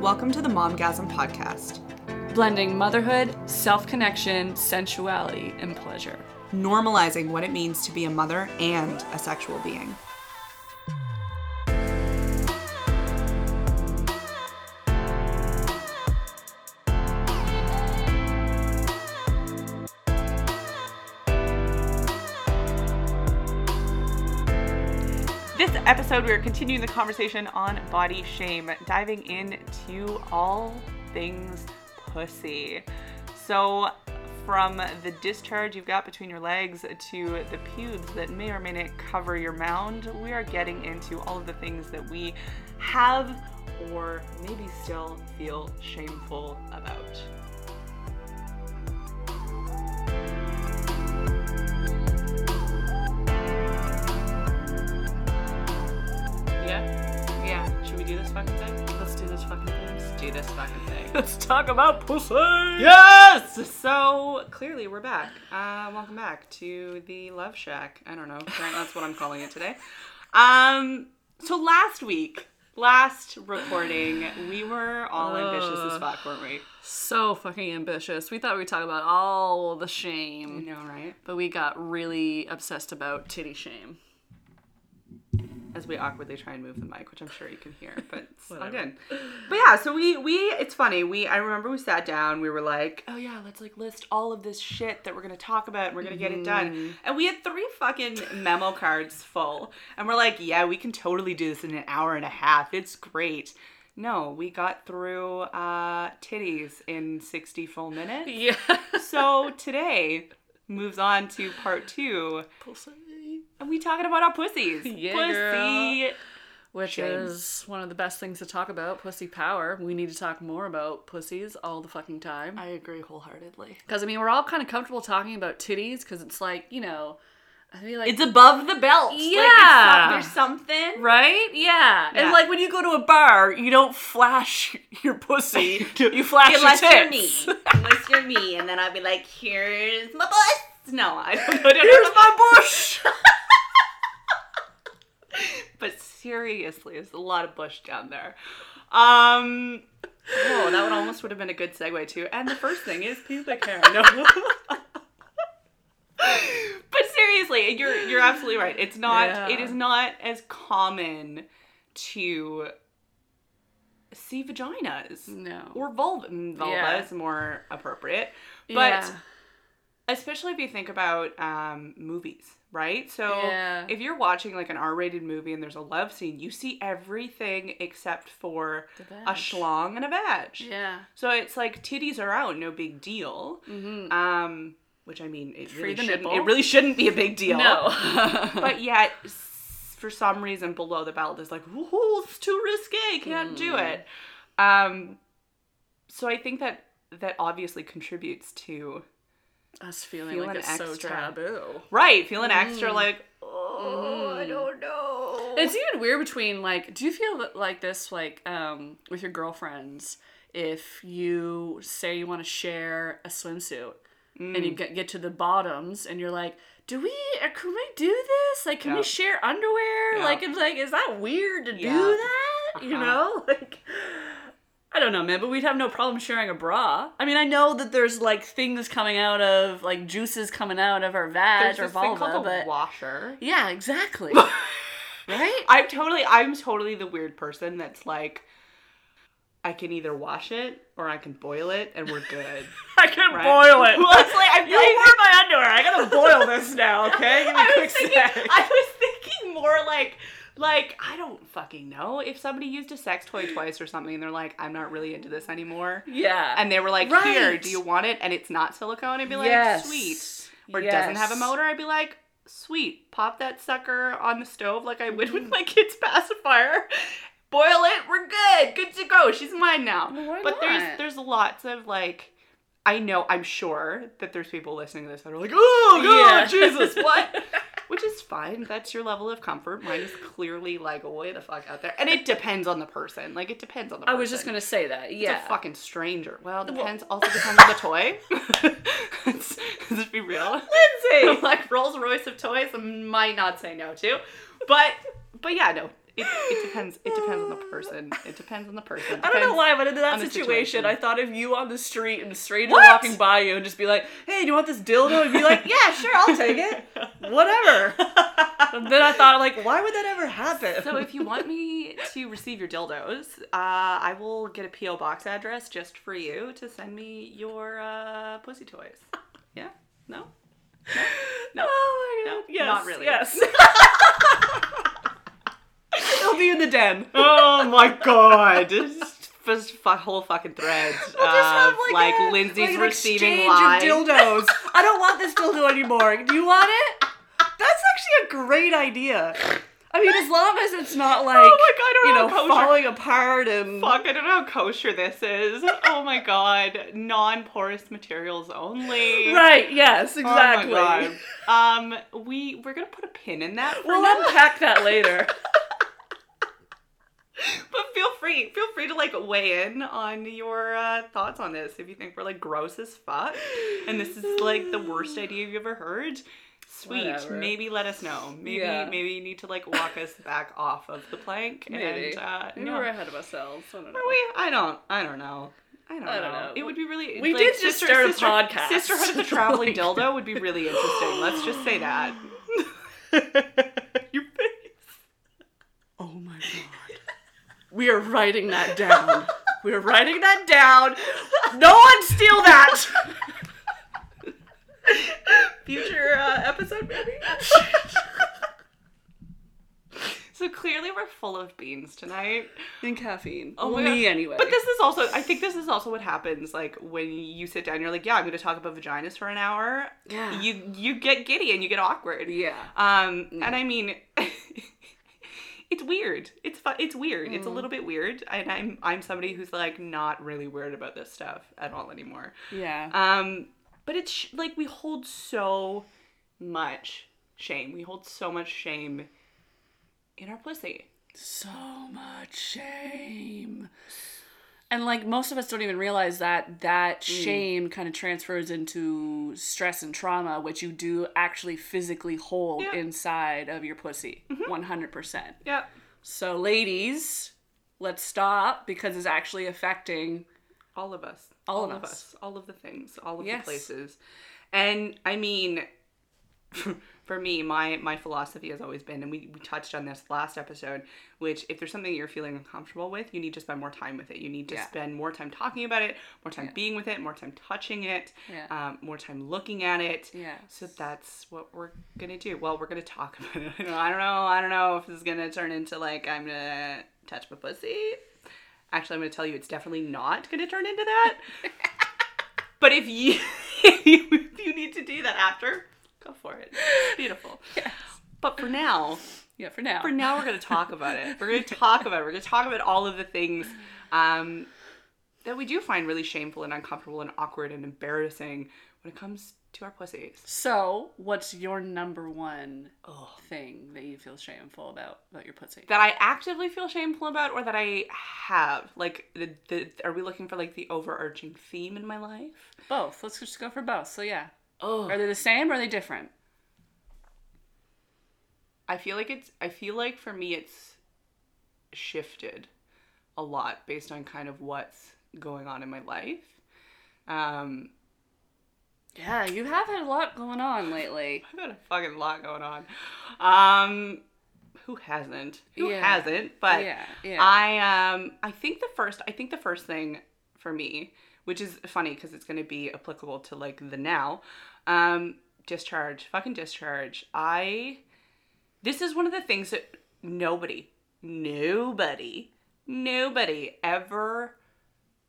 Welcome to the Momgasm Podcast, blending motherhood, self connection, sensuality, and pleasure. normalizing what it means to be a mother and a sexual being. Episode, we are continuing the conversation on body shame, diving into all things pussy. So, from the discharge you've got between your legs to the pubes that may or may not cover your mound, we are getting into all of the things that we have or maybe still feel shameful about. Do this fucking thing? let's do this fucking thing. Let's do this fucking thing. Let's talk about pussy. Yes! So clearly we're back. Uh, welcome back to the Love Shack. I don't know. That's what I'm calling it today. Um, so last week, last recording, we were all ambitious as fuck, weren't we? So fucking ambitious. We thought we'd talk about all the shame, know, right? but we got really obsessed about titty shame. As we awkwardly try and move the mic, which I'm sure you can hear, but it's all good. But yeah, so we we it's funny. We I remember we sat down. We were like, oh yeah, let's like list all of this shit that we're gonna talk about. and We're gonna get it done. And we had three fucking memo cards full, and we're like, yeah, we can totally do this in an hour and a half. It's great. No, we got through uh, titties in 60 full minutes. Yeah. So today moves on to part two, pussy. And we talking about our pussies. Yeah, Pussy. Which Shame. is one of the best things to talk about, pussy power. We need to talk more about pussies all the fucking time. I agree wholeheartedly. Because, I mean, we're all kind of comfortable talking about titties because it's like, you know, I feel like. It's above the belt. Like, it's Yeah. some- there's something. Right? Yeah. Yeah. And like when you go to a bar, you don't flash your pussy. You flash Unless your you're me. Unless you're me. And then I'll be like, here's my bush. No, I don't know. Here's my bush. But seriously, there's a lot of bush down there. Um, oh, that one almost would have been a good segue too. And the first thing is pubic hair. No. but seriously, you're you're absolutely right. It's not. Yeah. It is not as common to see vaginas No. or vulva. mm, Vulva Yeah. is more appropriate, but yeah. especially if you think about um, movies, right? So Yeah. if you're watching like an R-rated movie and there's a love scene, you see everything except for a schlong and a badge. Yeah. So it's like titties are out, no big deal. Mm-hmm. Um, which I mean, it Free really shouldn't. nipple. It really shouldn't be a big deal. No. but yet, for some reason, below the belt is like, "Ooh, it's too risque. Can't do Mm. it." Um, so I think that that obviously contributes to Us feeling, Feeling like it's so taboo. right feeling extra like, oh, I Mm. don't know. It's even weird between like, do you feel like this like um with your girlfriends if you say you want to share a swimsuit and you get get to the bottoms and you're like, do we uh, can we do this? Like, can Yeah. we share underwear? Yeah. Like, it's like, is that weird to Yeah. do that? You Uh-huh. know, like. I don't know, man, but we'd have no problem sharing a bra. I mean, I know that there's like things coming out of like juices coming out of our vag There's or vulva, but washer. yeah, exactly. right? I'm totally I'm totally the weird person that's like I can either wash it or I can boil it and we're good. I can Right? boil it. Well, it's like, I'm you like- wore my underwear. I gotta boil this now, okay? Give me I a quick was thinking. I was thinking more like like I don't fucking know if somebody used a sex toy twice or something and they're like I'm not really into this anymore. yeah. And they were like, "Here, do you want it?" And it's not silicone. I'd be like, yes. "Sweet." Or it doesn't have a motor. I'd be like, "Sweet." Pop that sucker on the stove like I would with mm-hmm. my kid's pacifier. Boil it. We're good. Good to go. She's mine now. Well, but there's there's lots of like. I know, I'm sure that there's people listening to this that are like, oh, God, Yeah. Jesus, what? Which is fine. That's your level of comfort. Mine is clearly like way the fuck out there. And it depends on the person. Like, it depends on the I was just gonna say that. It's Yeah. a fucking stranger. Well, it depends. also depends on the toy. let's, let's be real. Lindsay. like Rolls Royce of toys, I might not say no to. But but yeah, no. It, it depends. It depends on the person. It depends on the person. I don't know why, but in that situation, situation. I thought of you on the street and a stranger What? walking by you and just be like, "Hey, do you want this dildo?" And be like, "Yeah, sure, I'll take it. Whatever." and then I thought, like, why would that ever happen? So if you want me to receive your dildos, uh, I will get a PO box address just for you to send me your uh, pussy toys. Yeah? No? No? oh my god, No, yes, not really. Yes. It'll be in the den. oh my god! Just, just whole fucking threads We'll just have of, like, a, Lindsay's like receiving of dildos. I don't want this dildo anymore. Do you want it? That's actually a great idea. I mean, as long as it's not like Oh my God, I don't you know know falling apart and Fuck, I don't know how kosher this is. Oh my god. Non porous materials only. right. Yes, exactly. Oh my god. Um, we we're gonna put a pin in that. We'll now. unpack that later. But feel free, feel free to like weigh in on your uh, thoughts on this. If you think we're like gross as fuck, and this is like the worst idea you've ever heard, sweet. Whatever. Maybe let us know. Maybe Yeah. maybe you need to like walk us back off of the plank. Maybe. And, uh, Maybe no. we're ahead of ourselves. I don't know. Are we? I don't. I don't know. I don't, I don't know. know. It would be really. We like, did just start a sister, podcast. Sisterhood of the traveling Like- dildo would be really interesting. Let's just say that. Your face. Oh my god. We are writing that down. We are writing that down. No one steal that. Future uh, episode, maybe. so clearly, we're full of beans tonight. And caffeine. Oh well, me God. anyway. But this is also, I think this is also what happens. Like when you sit down, you're like, yeah, I'm going to talk about vaginas for an hour. Yeah. You you get giddy and you get awkward. yeah. Um, Yeah. and I mean, it's weird. It's fun. It's weird. It's a Mm. little bit weird. And I'm I'm somebody who's like not really weird about this stuff at all anymore. Yeah. Um, but it's sh- like we hold so much shame. We hold so much shame in our pussy. so much shame. And like most of us don't even realize that that mm. shame kind of transfers into stress and trauma, which you do actually physically hold Yeah. inside of your pussy, mm-hmm. 100%. Yep. So, ladies, let's stop because it's actually affecting. All of us. All all of of us. us. All of the things. All of Yes. the places. And I mean, for me, my my philosophy has always been, and we, we touched on this last episode, which if there's something you're feeling uncomfortable with, you need to spend more time with it. You need to Yeah. spend more time talking about it, more time Yeah. being with it, more time touching it, Yeah. um, more time looking at it. Yeah. So that's what we're gonna do. Well, we're gonna talk about it. I don't know. I don't know if this is gonna turn into like I'm gonna touch my pussy. Actually, I'm gonna tell you, it's definitely not gonna turn into that. but if you if you need to do that after, go for it. It's beautiful. Yes. But for now, Yeah, for now. for now, we're gonna talk about it. We're gonna talk about it. We're gonna talk about all of the things um, that we do find really shameful and uncomfortable and awkward and embarrassing when it comes to our pussies. So, what's your number one Ugh. thing that you feel shameful about about your pussy? that I actively feel shameful about or that I have? Like, the, the, are we looking for like the overarching theme in my life? Both. Let's just go for both. So, yeah. Oh, Are they the same or are they different? I feel like it's, I feel like for me it's shifted a lot based on kind of what's going on in my life. Um, Yeah, you have had a lot going on lately. I've got a fucking lot going on. Um, who hasn't? Who Yeah. hasn't? But yeah, yeah. I um I think the first I think the first thing for me, which is funny because it's going to be applicable to like the now, um discharge, fucking discharge. I this is one of the things that nobody, nobody, nobody ever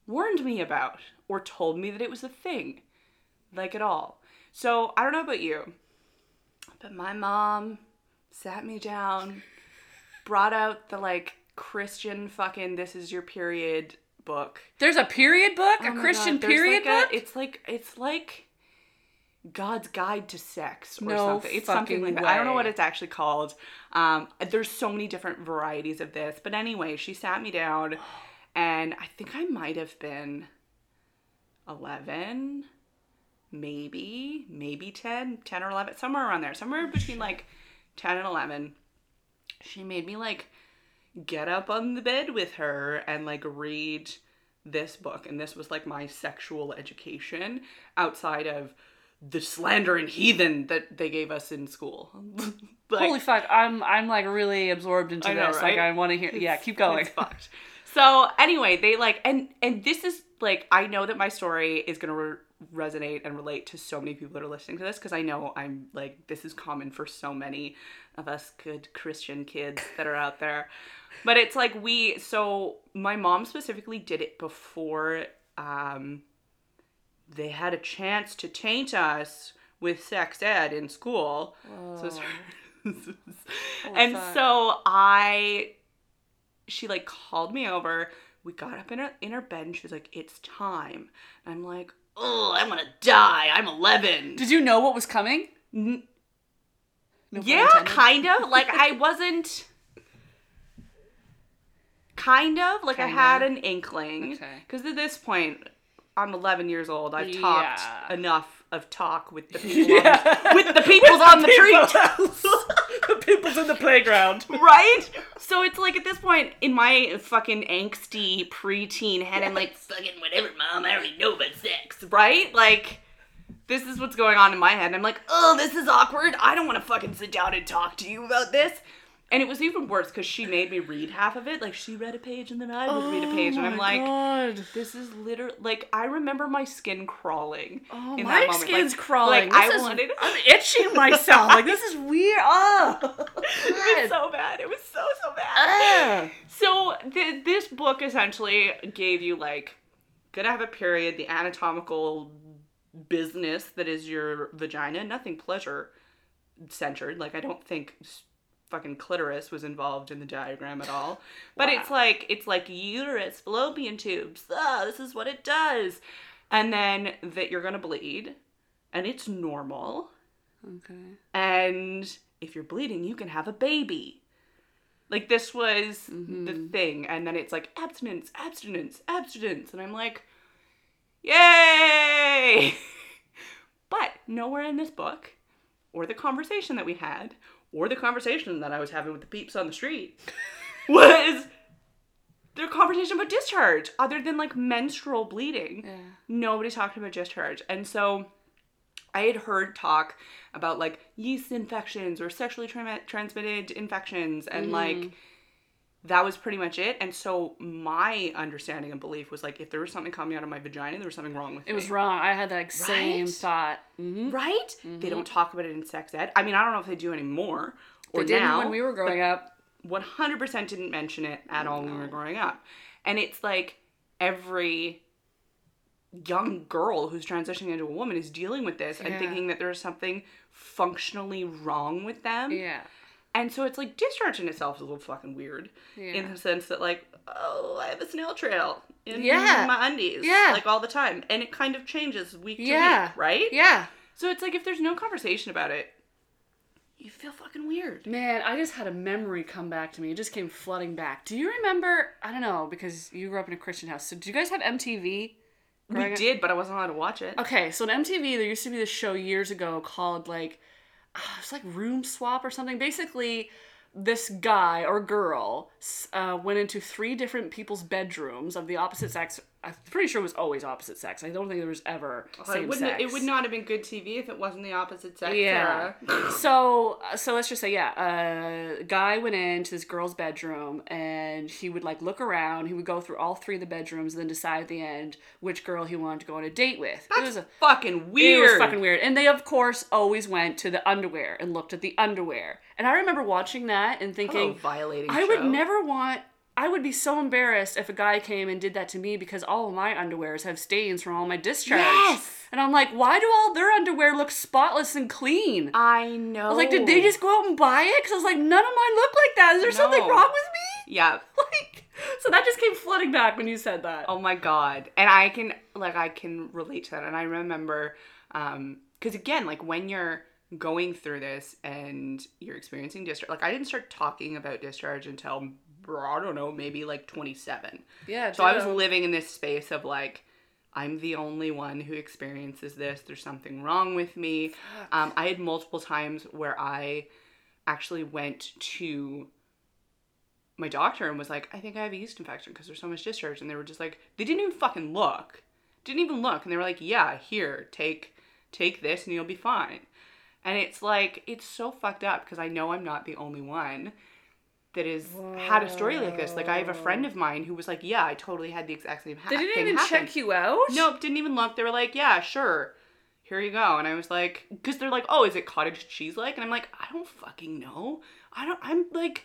warned me about or told me that it was a thing, like at all. So I don't know about you, but my mom sat me down, brought out the like Christian fucking "This Is Your Period" book. There's a period book, Oh a Christian God, period like a- book. it's like it's like God's Guide to Sex or No something. It's something like that. I don't know what it's actually called. Um, there's so many different varieties of this, but anyway, she sat me down, and I think I might have been eleven, maybe maybe 10, 10 or eleven, somewhere around there, somewhere between like ten and eleven. She made me like get up on the bed with her and like read this book. And this was like my sexual education outside of the slander and heathen that they gave us in school. like, Holy fuck! I'm I'm like really absorbed into know, this. Like? I want to hear. Yeah, keep going. So anyway, they like and and this is like I know that my story is gonna re- resonate and relate to so many people that are listening to this because I know I'm like this is common for so many of us good Christian kids that are out there. But it's like we so my mom specifically did it before um they had a chance to taint us with sex ed in school. So and fuck. so I she like called me over. We got up in her in her bed and she was like, It's time. And I'm like, Oh, I'm gonna die. I'm eleven. Did you know what was coming? N- No yeah, kind of. Like I wasn't kind of like I Kinda. had an inkling. Okay. Because at this point, I'm 11 years old. I've talked Yeah. enough of talk with the people on Yeah. the, with the peoples on the treetops. The people's in the playground. right? So it's like at this point in my fucking angsty preteen head, I'm like, fucking whatever, mom. I already know about sex, right? Like, this is what's going on in my head. I'm like, oh, this is awkward. I don't want to fucking sit down and talk to you about this. And it was even worse because she made me read half of it. Like, she read a page and then I would read a page. And I'm oh like, God. this is literally, like, I remember my skin crawling. Oh, in my that moment. skin's Like- crawling. Like, This I is- wanted. I'm itching myself. Like this is weird. Oh, it was so bad. It was so, so bad. Ugh. So th- this book essentially gave you like gonna have a period, the anatomical business that is your vagina, nothing pleasure centered. Like I don't think fucking clitoris was involved in the diagram at all. But it's like it's like uterus, fallopian tubes. Ah, this is what it does. And then that you're gonna bleed, and it's normal. Okay. And if you're bleeding, you can have a baby. Like this was Mm-hmm. the thing, and then it's like abstinence, abstinence, abstinence, and I'm like, yay! but nowhere in this book, or the conversation that we had, or the conversation that I was having with the peeps on the street, was their conversation about discharge, other than like menstrual bleeding Yeah. nobody talked about discharge. And so I had heard talk about like yeast infections or sexually tra- transmitted infections and like mm-hmm. That was pretty much it. And so my understanding and belief was like if there was something coming out of my vagina, there was something wrong with It It was wrong. I had that same thought. Mm-hmm. Right? They don't talk about it in sex ed. I mean, I don't know if they do anymore or They didn't now. when we were growing up. 100% didn't mention it at all when we were growing up. And it's like every young girl who's transitioning into a woman is dealing with this and thinking that there's something functionally wrong with them. Yeah. And so it's like discharge in itself is a little fucking weird in the sense that like, oh, I have a snail trail in Yeah. my undies Yeah. like all the time. And it kind of changes week to Yeah. week, right? Yeah. So it's like if there's no conversation about it, you feel fucking weird. Man, I just had a memory come back to me. It just came flooding back. Do you remember? I don't know because you grew up in a Christian house. So, do you guys have MTV? We growing up? did, but I wasn't allowed to watch it. Okay, so on MTV there used to be this show years ago called like it's like Room Swap or something. Basically, this guy or girl uh, went into three different people's bedrooms of the opposite sex. I'm pretty sure it was always opposite sex. I don't think there was ever oh, It same wouldn't. sex. It would not have been good TV if it wasn't the opposite sex. Yeah. So uh, so let's just say yeah, a guy went into this girl's bedroom and he would like look around. He would go through all three of the bedrooms and then decide at the end which girl he wanted to go on a date with. it was a fucking weird. it was fucking weird. And they, of course, always went to the underwear and looked at the underwear. And I remember watching that and Hello, thinking, violating. I would never want. I would be so embarrassed if a guy came and did that to me because all of my underwears have stains from all my discharge. Yes! And I'm like, why do all their underwear look spotless and clean? I know. I was like, did they just go out and buy it? Because I was like, none of mine look like that. Is there something wrong with me? Yeah. Like, so that just came flooding back when you said that. Oh my god. And I can like I can relate to that. And I remember, um, because again, like when you're going through this and you're experiencing discharge, like I didn't start talking about discharge until I don't know, maybe like 27. yeah. So I was living in this space of like, I'm the only one who experiences this. There's something wrong with me. Um, I had multiple times where I actually went to my doctor and was like, I think I have a yeast infection because there's so much discharge. And they were just like, they didn't even fucking look. Didn't even look. And they were like, yeah, here, take take this and you'll be fine. And it's like, it's so fucked up because I know I'm not the only one that has had a story like this. Like I have a friend of mine who was like, yeah, I totally had the exact same ha- They didn't even happen. check you out. Nope, didn't even look. They were like, yeah, sure. Here you go. And I was like, because they're like, oh, is it cottage cheese like? And I'm like, I don't fucking know. I don't, I'm like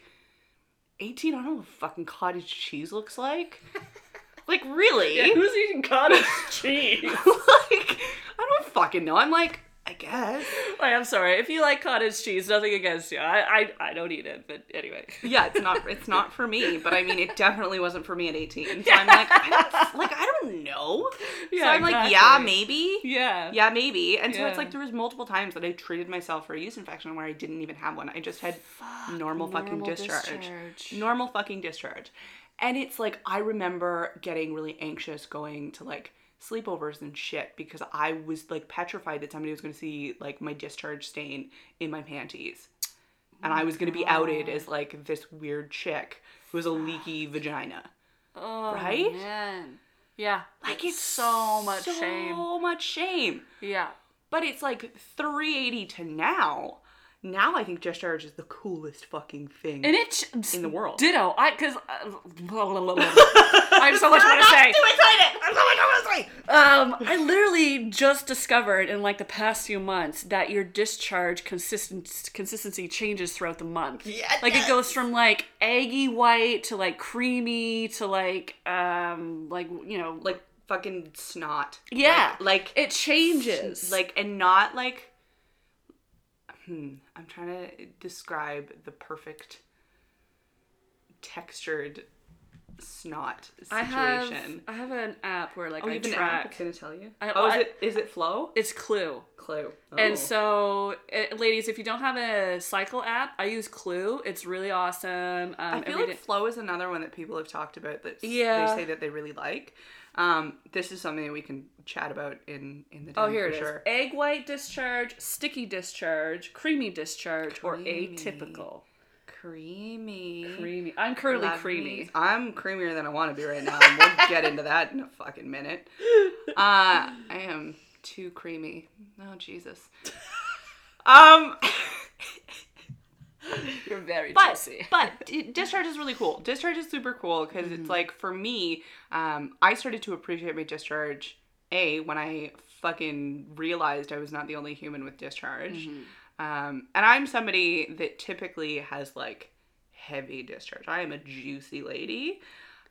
18. I don't know what fucking cottage cheese looks like. like, really? Yeah, who's eating cottage cheese? like, I don't fucking know. I'm like, I guess. Like, I'm sorry. If you like cottage cheese, nothing against you. I, I, I don't eat it, but anyway. Yeah, it's not it's not for me, but I mean it definitely wasn't for me at 18. So I'm like I don't, like I don't know. so Yeah, I'm like, yeah, maybe. Yeah. Yeah, maybe. And so it's like there was multiple times that I treated myself for a yeast infection where I didn't even have one. I just had normal fucking normal discharge. discharge. Normal fucking discharge. And it's like I remember getting really anxious going to like sleepovers and shit because I was like petrified that somebody was going to see like my discharge stain in my panties. And I was going to be outed as oh. like this weird chick who has a leaky vagina. Oh, Right? Man. Yeah. Like it's so much shame. So much shame. Yeah. But it's like 380 to now. Now I think discharge is the coolest fucking thing. And it In the world. Ditto. I because I have so much more to say. I'm too excited! I'm so much more to say! Um, I literally just discovered in like the past few months that your discharge consistent consistency changes throughout the month. Yeah, like it goes from like eggy white to like creamy to like um like you know like Like fucking snot. yeah Like, like it changes like and not like hmm i'm trying to describe the perfect textured snot I situation have I have an app where like oh I you have an track. app it's gonna tell you I- oh is I- it is it flow It's Clue. clue Oh. And so, uh, ladies, if you don't have a cycle app, I use Clue. It's really awesome. Um, I feel every like day- Flo is another one that people have talked about that Yeah. they say that they really like. Um, this is something that we can chat about in in the Oh, here for it is. sure. Egg white discharge, sticky discharge, creamy discharge, Creamy. or atypical. Creamy. Creamy. I'm currently Love creamy. these. I'm creamier than I want to be right now, and we'll get into that in a fucking minute. Uh, I am too creamy. Oh Jesus. Um, You're very but juicy. but discharge is really cool. Discharge is super cool because it's like for me, um, I started to appreciate my discharge. A when I fucking realized I was not the only human with discharge. Um, and I'm somebody that typically has like heavy discharge. I am a juicy lady.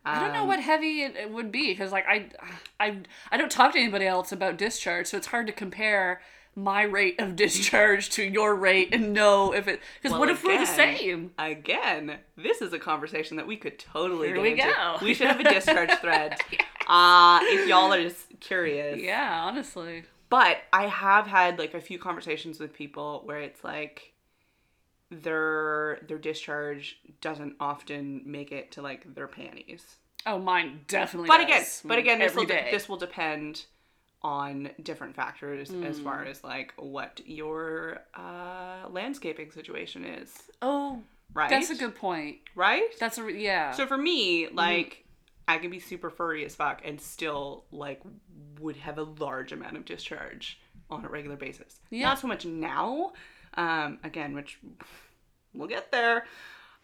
I don't know Um, what heavy it, it would be because, like, I, I, I don't talk to anybody else about discharge, so it's hard to compare my rate of discharge to your rate and know if it. Because Well, what if we're the same? Again, this is a conversation that we could totally Here get we into. go. We should have a discharge thread. Uh, if y'all are just curious. Yeah, honestly. But I have had like a few conversations with people where it's like their their discharge doesn't often make it to like their panties. Oh, mine definitely. But does. again, but again, this will day. this will depend on different factors as Mm. far as like what your uh, landscaping situation is, Oh, right? that's a good point. right. That's a re- yeah. So for me, Mm-hmm. like, I can be super furry as fuck and still like would have a large amount of discharge on a regular basis. Yeah. Not so much now, um, again, which we'll get there.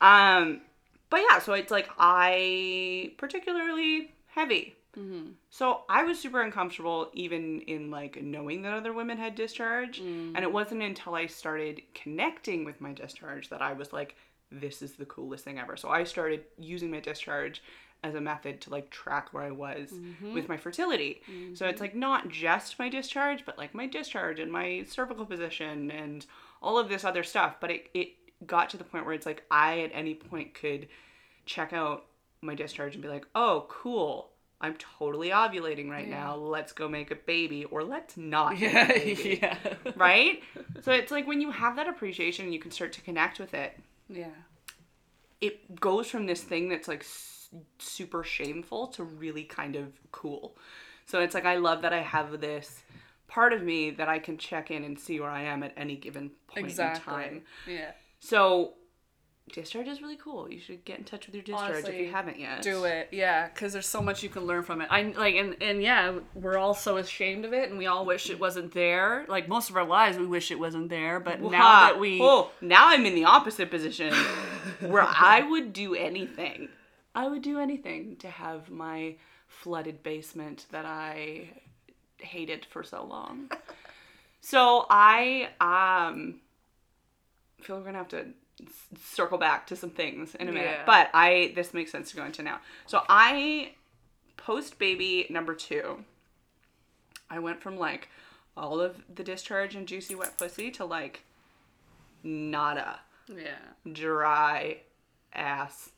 Um, but yeah, so it's like I particularly heavy. Mhm. So I was super uncomfortable even in like knowing that other women had discharge. Mm. And it wasn't until I started connecting with my discharge that I was like, this is the coolest thing ever. So I started using my discharge as a method to like track where I was Mm-hmm. with my fertility. So it's like not just my discharge, but like my discharge and my cervical position and all of this other stuff. But it, it got to the point where it's like I at any point could check out my discharge and be like, oh, cool. I'm totally ovulating right now. Let's go make a baby, or let's not. make a Yeah, baby yeah, right? So it's like when you have that appreciation and you can start to connect with it, yeah. it goes from this thing that's like super shameful to really kind of cool. So it's like I love that I have this part of me that I can check in and see where I am at any given point Exactly. in time. Yeah. So discharge is really cool. You should get in touch with your discharge if you haven't yet. Do it, yeah, because there's so much you can learn from it. I like, and and yeah, we're all so ashamed of it, and we all wish it wasn't there. Like most of our lives, we wish it wasn't there. But now that we, oh, now I'm in the opposite position where I would do anything. I would do anything to have my flooded basement that I hated for so long. So I um feel we're gonna have to circle back to some things in a minute. Yeah. But I this makes sense to go into now. So I post baby number two. I went from like all of the discharge and juicy wet pussy to like nada yeah, dry ass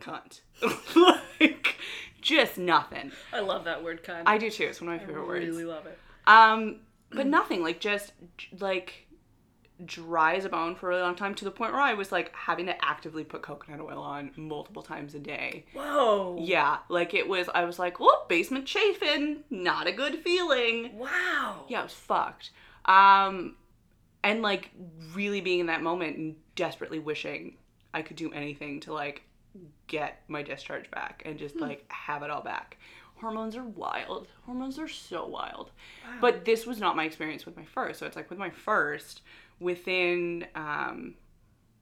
cunt. like just nothing. I love that word, cunt. I do too. It's one of my favorite words. I really love it. Um, but nothing like just like dry as a bone for a really long time to the point where I was like having to actively put coconut oil on multiple times a day. Whoa. Yeah, like it was. I was like, "Whoop, basement chafing, not a good feeling." Wow. Yeah, it was fucked. Um, and like really being in that moment and desperately wishing I could do anything to like get my discharge back and just like have it all back. Hormones are wild. Hormones are so wild. But this was not my experience with my first. So it's like with my first, within um,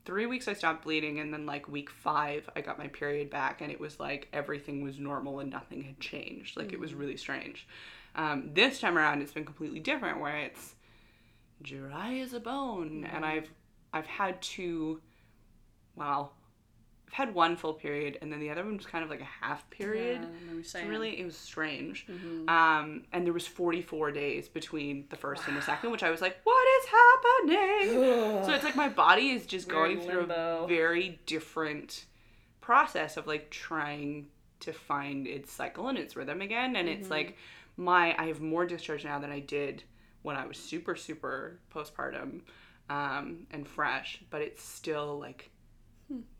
three weeks I stopped bleeding, and then like week five I got my period back, and it was like everything was normal and nothing had changed. Like it was really strange. Um, this time around, it's been completely different, where it's dry as a bone, and I've I've had to, well, I've had one full period, and then the other one was kind of like a half period. Yeah, So really, it was strange. Um, and there was 44 days between the first and the second, which I was like, what is happening? so it's like my body is just We're going through a very different process of like trying to find its cycle and its rhythm again. And it's like my I have more discharge now than I did when I was super super postpartum um, and fresh, but it's still like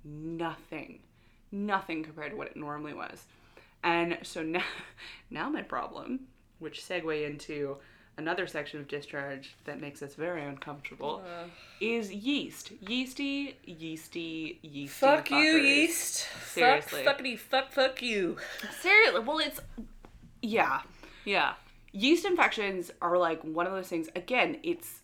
nothing, nothing compared to what it normally was. And so now, now my problem, which segue into another section of discharge that makes us very uncomfortable, is yeast. Yeasty, yeasty, yeasty. Fuck you, yeast. Seriously. Fuck, fuckity, fuck, fuck you. Seriously, well, it's yeah, yeah. Yeast infections are like one of those things. Again, it's.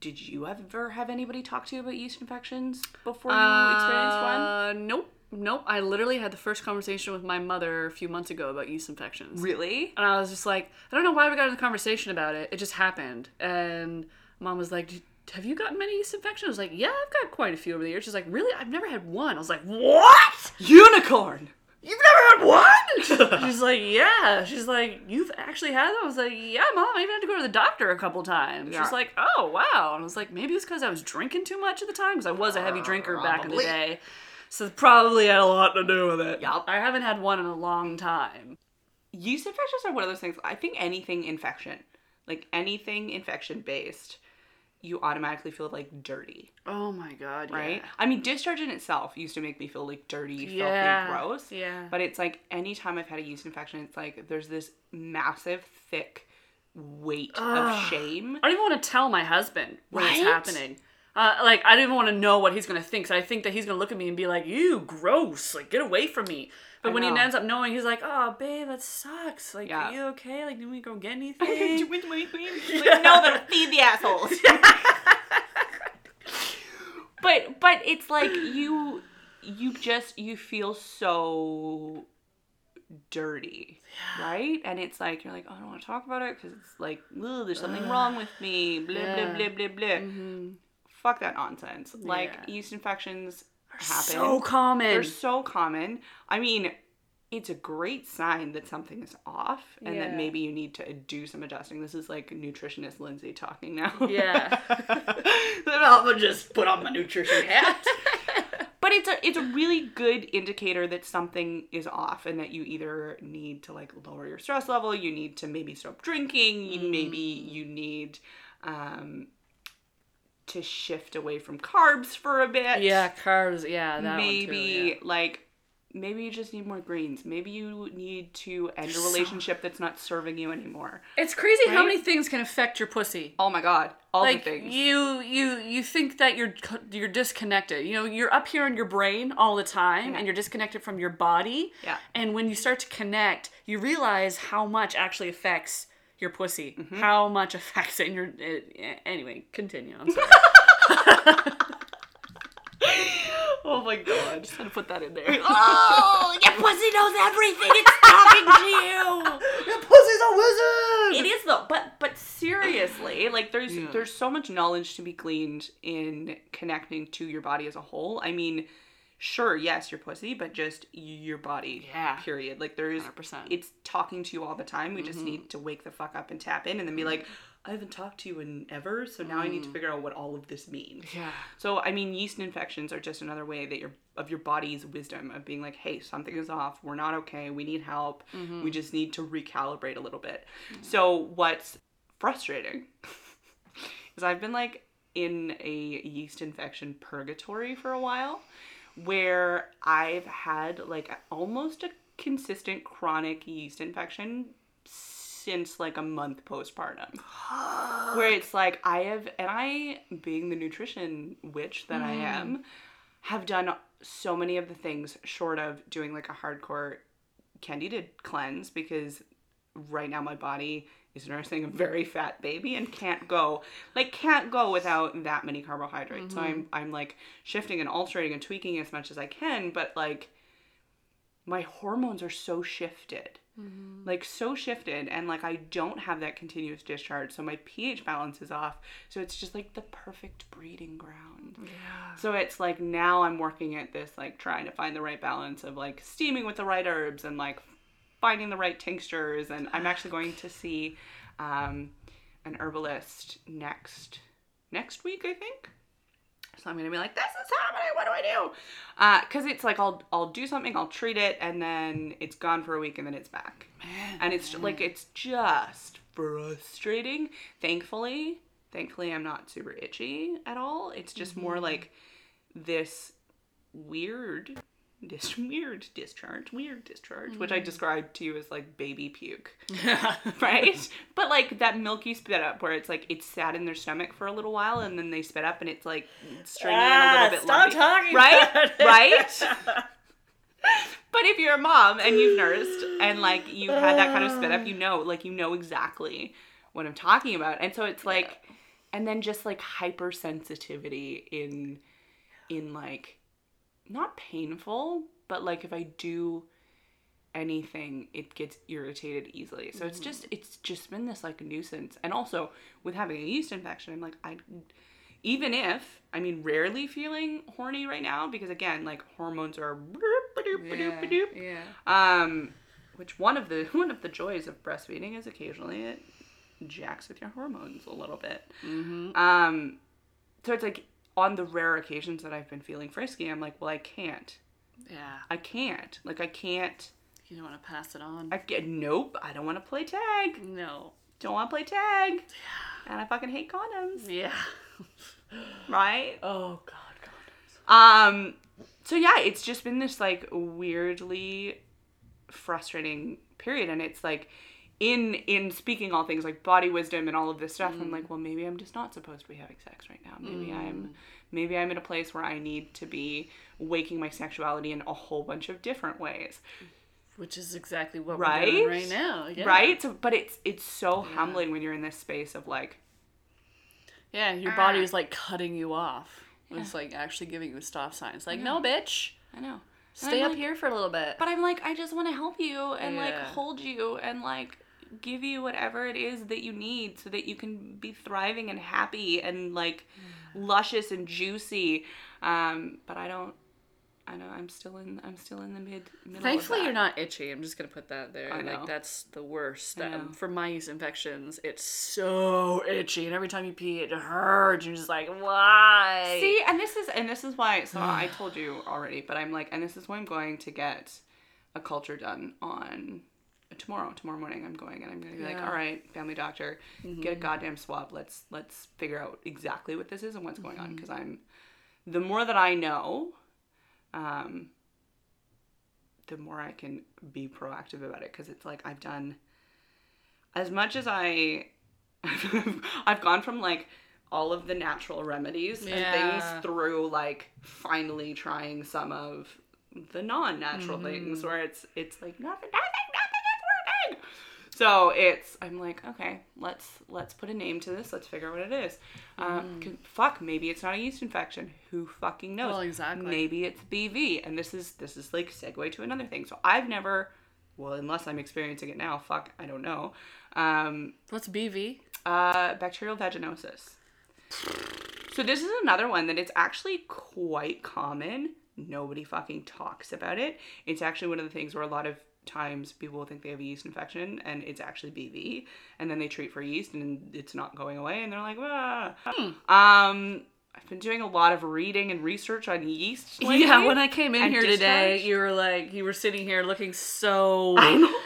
Did you ever have anybody talk to you about yeast infections before you experienced one? Uh, nope. Nope. I literally had the first conversation with my mother a few months ago about yeast infections. Really? And I was just like, I don't know why we got into the conversation about it. It just happened. And mom was like, Have you gotten many yeast infections? I was like, Yeah, I've got quite a few over the years. She's like, Really? I've never had one. I was like, What? Unicorn. You've never had one? She's like, Yeah. She's like, You've actually had them? I was like, Yeah, mom. I even had to go to the doctor a couple times. Yeah. She's like, Oh, wow. And I was like, Maybe it's because I was drinking too much at the time because I was a heavy drinker back in the day. So it probably had a lot to do with it. Yup. I haven't had one in a long time. Yeast infections are one of those things. I think anything infection, like anything infection based, you automatically feel like dirty, Oh my god, right? yeah. I mean, discharge in itself used to make me feel like dirty, Yeah, filthy, gross. yeah. But it's like anytime I've had a yeast infection, it's like there's this massive, thick weight of shame. I don't even want to tell my husband when it's Right? happening. Uh, like I don't even want to know what he's gonna think. So I think that he's gonna look at me and be like, "You gross! Like get away from me." But when he ends up knowing, he's like, "Oh, babe, that sucks. Like, Yeah. are you okay? Like, did we go get anything?" Like, no, that'll feed the assholes. but but it's like you you just you feel so dirty, right? And it's like you're like, oh, I don't want to talk about it because it's like, there's something wrong with me. Blah Yeah. blah blah blah blah. Fuck that nonsense. Like Yeah. yeast infections happen. so common. They're so common. I mean, it's a great sign that something is off and that maybe you need to do some adjusting. This is like nutritionist Lindsay talking now. Yeah. Then I'll just put on my nutrition hat. but it's a it's a really good indicator that something is off and that you either need to like lower your stress level, you need to maybe stop drinking, you maybe you need um to shift away from carbs for a bit yeah, carbs. Yeah, that maybe too, yeah. like maybe you just need more greens. Maybe you need to end a relationship that's not serving you anymore. It's crazy how many things can affect your pussy. Oh my god, all like the things. you you you think that you're you're disconnected you know you're up here in your brain all the time Yeah. and you're disconnected from your body Yeah. and when you start to connect you realize how much actually affects your pussy Mm-hmm. how much affects it in your uh, anyway continue i'm sorry oh my god. I just had to put that in there oh, your pussy knows everything. It's talking to you. your pussy's a wizard It is though, but but seriously, like there's Yeah. there's so much knowledge to be gleaned in connecting to your body as a whole. I mean, sure, yes, your pussy, but just your body. Yeah. Period. Like there is 100%. it's talking to you all the time. We Mm-hmm. just need to wake the fuck up and tap in and then be like, I haven't talked to you in ever, so now I need to Mm. figure out what all of this means. yeah So I mean, yeast infections are just another way that your of your body's wisdom of being like, hey, something is off. We're not okay. We need help. We just need to recalibrate a little bit. So what's frustrating is I've been like in a yeast infection purgatory for a while, where I've had like almost a consistent chronic yeast infection since like a month postpartum. Where it's like I have, and I, being the nutrition witch that I mm. am, have done so many of the things short of doing like a hardcore candida cleanse because right now my body is nursing a very fat baby and can't go like can't go without that many carbohydrates. So I'm mm-hmm. I'm like shifting and altering and tweaking as much as I can, but like my hormones are so shifted. Mm-hmm. Like so shifted and like I don't have that continuous discharge so my pH balance is off. So it's just like the perfect breeding ground. Yeah. So it's like now I'm working at this like trying to find the right balance of like steaming with the right herbs and like finding the right tinctures and I'm actually going to see um an herbalist next next week I think so I'm gonna be like, this is happening. What do I do? Because it's like I'll I'll do something, I'll treat it, and then it's gone for a week, and then it's back. And it's like it's just frustrating. Thankfully, thankfully I'm not super itchy at all. It's just more like this weird, this weird discharge, weird discharge, which I mm-hmm. described to you as like baby puke right? But like that milky spit up where it's like it sat in their stomach for a little while and then they spit up and it's like stringy and a little ah, bit stop lumpy. talking right? Right? but if you're a mom and you've nursed and like you've had that kind of spit up, you know, ah. like you know exactly what I'm talking about. And so it's like and then just like hypersensitivity in in like not painful, but like if I do anything, it gets irritated easily. So it's just it's just been this like nuisance. And also with having a yeast infection, I'm like I even if I mean rarely feeling horny right now because again like hormones are yeah, yeah. um which one of the one of the joys of breastfeeding is occasionally it jacks with your hormones a little bit. Mm-hmm. Um so it's like on the rare occasions that I've been feeling frisky, I'm like, well I can't. yeah I can't. Like I can't you don't want to pass it on I get nope. I don't want to play tag. no Don't want to play tag. Yeah. And I fucking hate condoms, yeah right? oh god god Um. So yeah, it's just been this like weirdly frustrating period, and it's like in in speaking all things like body wisdom and all of this stuff. I'm mm. like, well, maybe I'm just not supposed to be having sex right now. Maybe mm. I'm maybe I'm in a place where I need to be waking my sexuality in a whole bunch of different ways. which is exactly what Right? we're doing right now yeah. Right? So, but it's it's so humbling when you're in this space of like yeah your ah. body is like cutting you off it's like actually giving you a stop sign it's like no bitch I know. stay up like- here for a little bit But I'm like, I just want to help you and like hold you and like give you whatever it is that you need so that you can be thriving and happy and like luscious and juicy. Um, but I don't. I know I'm still in. I'm still in the mid. Middle Thankfully, you're not itchy. I'm just gonna put that there. I know. Like that's the worst. Know. for my yeast infections, it's so itchy, and every time you pee, it hurts. You're just like, why? See, and this is and this is why. So I told you already, but I'm like, and this is why I'm going to get a culture done on tomorrow. Tomorrow morning, I'm going and I'm going to be like, all right, family doctor, get a goddamn swab. Let's let's figure out exactly what this is and what's going on. Mm-hmm. Because I'm, the more that I know, um, the more I can be proactive about it because it's like I've done as much as I I've gone from like all of the natural remedies and things through like finally trying some of the non-natural things where it's it's like nothing nothing nothing is working. So it's I'm like okay let's let's put a name to this let's figure out what it is. Um, 'cause fuck maybe it's not a yeast infection who fucking knows Well, exactly. maybe it's BV and this is this is like segue to another thing. So I've never well unless I'm experiencing it now fuck I don't know. Um, What's BV? uh, bacterial vaginosis. So this is another one that it's actually quite common. Nobody fucking talks about it. It's actually one of the things where a lot of times people will think they have a yeast infection and it's actually BV, and then they treat for yeast and it's not going away, and they're like, ah. Um, I've been doing a lot of reading and research on yeast. Lately. Yeah, when I came in And here today, you were like, you were sitting here looking so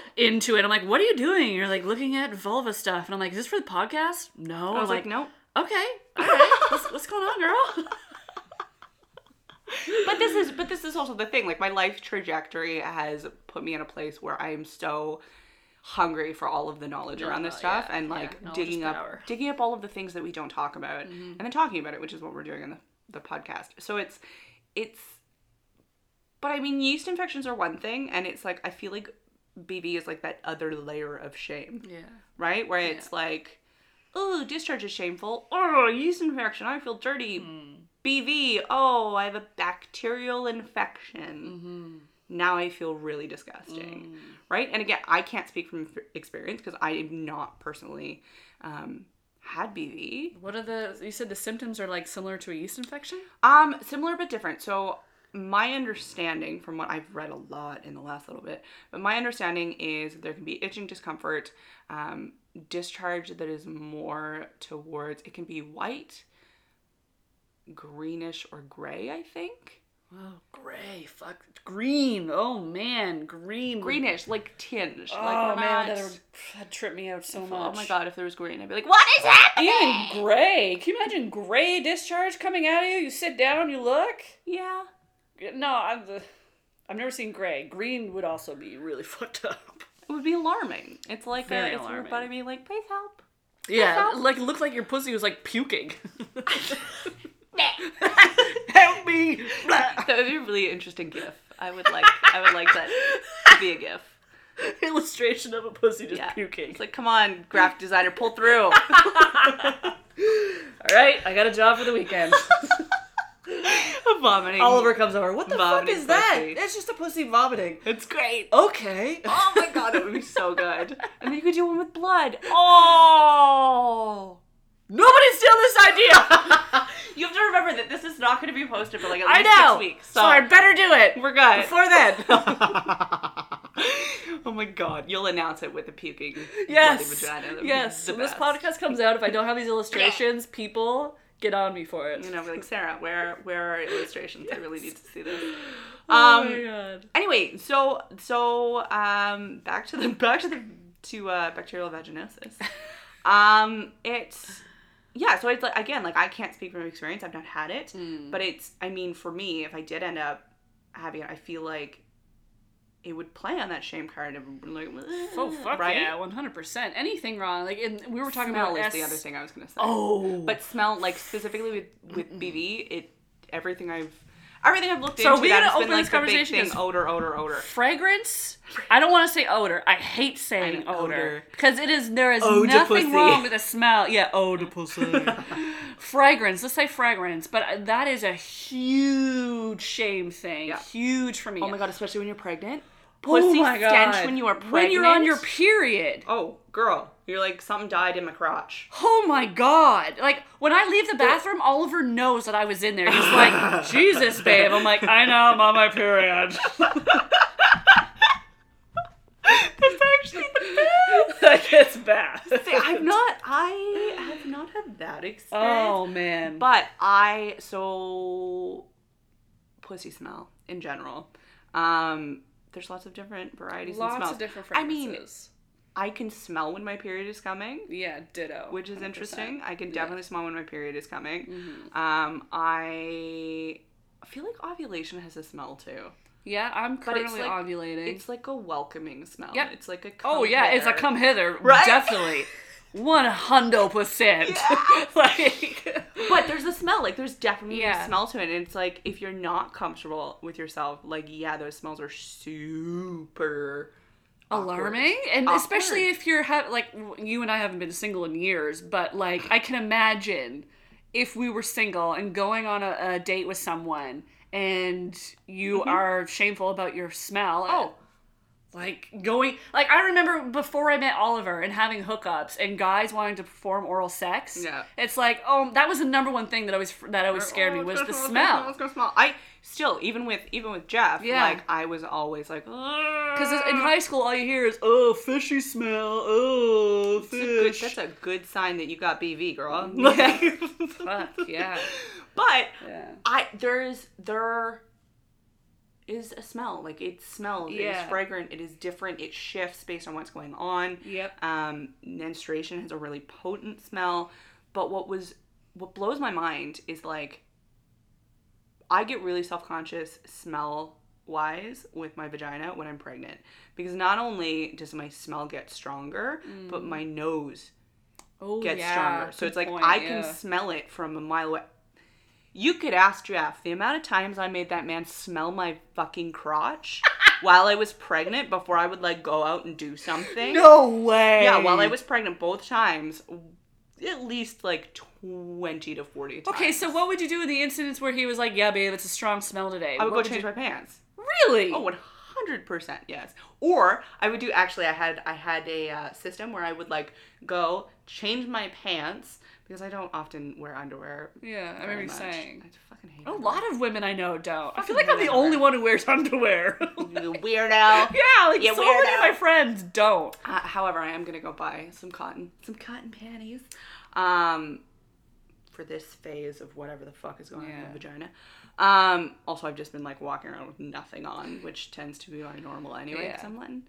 into it. I'm like, what are you doing? You're like looking at vulva stuff, and I'm like, is this for the podcast? No. I was I'm like, no. okay, all right, what's, what's going on, girl? but this is but this is also the thing like my life trajectory has put me in a place where i am so hungry for all of the knowledge around this stuff yeah, and like is digging up power. Mm-hmm. digging up all of the things that we don't talk about and then talking about it which is what we're doing in the, the podcast so it's it's but i mean yeast infections are one thing and it's like i feel like BV is like that other layer of shame Yeah. right? Where it's like, oh, discharge is shameful. Oh, yeast infection. I feel dirty. BV. Oh, I have a bacterial infection. Now I feel really disgusting, right? And again, I can't speak from experience because I have not personally um, had BV. What are the? You said the symptoms are like similar to a yeast infection. Um, similar but different. So my understanding from what I've read a lot in the last little bit, but my understanding is there can be itching discomfort, um, discharge that is more towards it can be white, greenish or gray, I think. Oh, gray. Fuck. Green. Oh man, green. Greenish, like tinge. Oh like man, that would that tripped me out so oh much. Oh my god, if there was green, I'd be like, what is happening? Even gray. Can you imagine gray discharge coming out of you? You sit down, you look. Yeah. No, I'm the. I've never seen gray. Green would also be really fucked up. It would be alarming. It's like Very a, it's your alarming. body being like, please help. Yeah, help. like it looked like your pussy was like puking. Help me! that would be a really interesting gif. I would like I would like that to be a gif. Illustration of a pussy just Yeah. puking. It's like, come on, graphic designer, pull through. All right, I got a job for the weekend. Vomiting. Oliver comes over. What the fuck Vomiting is that? pussy. It's just a pussy vomiting. It's great. Okay. Oh my god, that would be so good. And then you could do one with blood. Oh. Nobody steal this idea. You have to remember that this is not going to be posted for like at I least know. six weeks. So I better do it we're good. before then. oh my god, you'll announce it with a puking yes. vagina. That would be Yes. When this podcast comes out, if I don't have these illustrations, people get on me for it. You know, be like Sarah, where where are illustrations? I really need to see this. oh Um, my god. anyway, so so um back to the back to the to uh bacterial vaginosis. um it's yeah, so it's like again, like I can't speak from experience. I've not had it, Hmm. but it's I mean for me, if I did end up having it, I feel like it would play on that shame card of like Oh fuck right? yeah, one hundred percent. Anything wrong? Like, we were talking smell about is S- the other thing I was gonna say. Oh, But smell, like specifically with with BV, it everything I've everything I've looked So into we that gotta has been open like this conversation thing, 'cause- odor, odor, odor. fragrance. I don't want to say odor. I hate saying I odor odor. because it is there is Ode nothing pussy. wrong with a smell. Yeah, odor pussy. fragrance. Let's say fragrance, but uh, that is a huge shame thing. Yeah. Huge for me. Oh my god, especially when you're pregnant. Oh Pussy my stench God. when you are pregnant. When you're on your period. oh girl, you're like something died in my crotch. Oh my god! Like when I leave the bathroom, Oliver knows that I was in there. He's like, "Jesus, babe." I'm like, "I know, I'm on my period." That's actually the like it's bad. best. I've not. I have not had that experience. Oh man. But I so pussy smell in general. Um, there's lots of different varieties lots and smells. different I mean, I can smell when my period is coming, yeah, ditto. which is 100%. interesting. I can Yeah. definitely smell when my period is coming. Mhm. Um, I feel like ovulation has a smell too. Yeah, I'm But it's currently like- ovulating. It's like a welcoming smell. Yep. It's like a oh yeah, it's a come hither. Right? Definitely. One hundred percent. Like But there's a smell. Like there's definitely Yeah. a smell to it. And it's like if you're not comfortable with yourself, like yeah, those smells are super alarming and Awkward. especially if you're ha- like you and i haven't been single in years but like i can imagine if we were single and going on a, a date with someone and you are shameful about your smell Mm-hmm. Oh. Like going like i remember before i met oliver and having hookups and guys wanting to perform oral sex Yeah. it's like oh that was the number one thing that always that always scared me Oh, was the gonna smell It's gonna smell. I still even with even with Jeff, Yeah. like I was always like, because in high school all you hear is oh fishy smell oh That's a good- fish that's a good sign that you got BV, girl. Yeah. Fuck, yeah. But Yeah. I there's there is a smell. Like it smells. Yeah. is fragrant. It is different. It shifts based on what's going on. Yep. Um, menstruation has a really potent smell. But what was what blows my mind is like I get really self conscious smell wise with my vagina when I'm pregnant. Because not only does my smell get stronger, but my nose Oh, gets yeah. stronger. So Good it's like point, I can smell it from a mile away. You could ask Jeff the amount of times I made that man smell my fucking crotch while I was pregnant before I would like go out and do something. No way. Yeah, while I was pregnant both times, at least like 20 to 40 times. Okay, so what would you do in the incidents where he was like, "Yeah, babe, it's a strong smell today"? I would What go change you... my pants. Really? Oh, 100% yes. Or I would do actually I had I had a uh, system where I would like go change my pants because I don't often wear underwear. yeah, I very remember you much. saying. I fucking hate it. A underwear. lot of women I know don't. I Fucking feel like I'm the hate only one who wears underwear. You weirdo. yeah, like You so many of my friends don't. Uh, however, I am gonna go buy some cotton, some cotton panties, um, for this phase of whatever the fuck is going on in my vagina. Um, also, I've just been like walking around with nothing on, which tends to be my normal anyway. Because Yeah. I'm letting,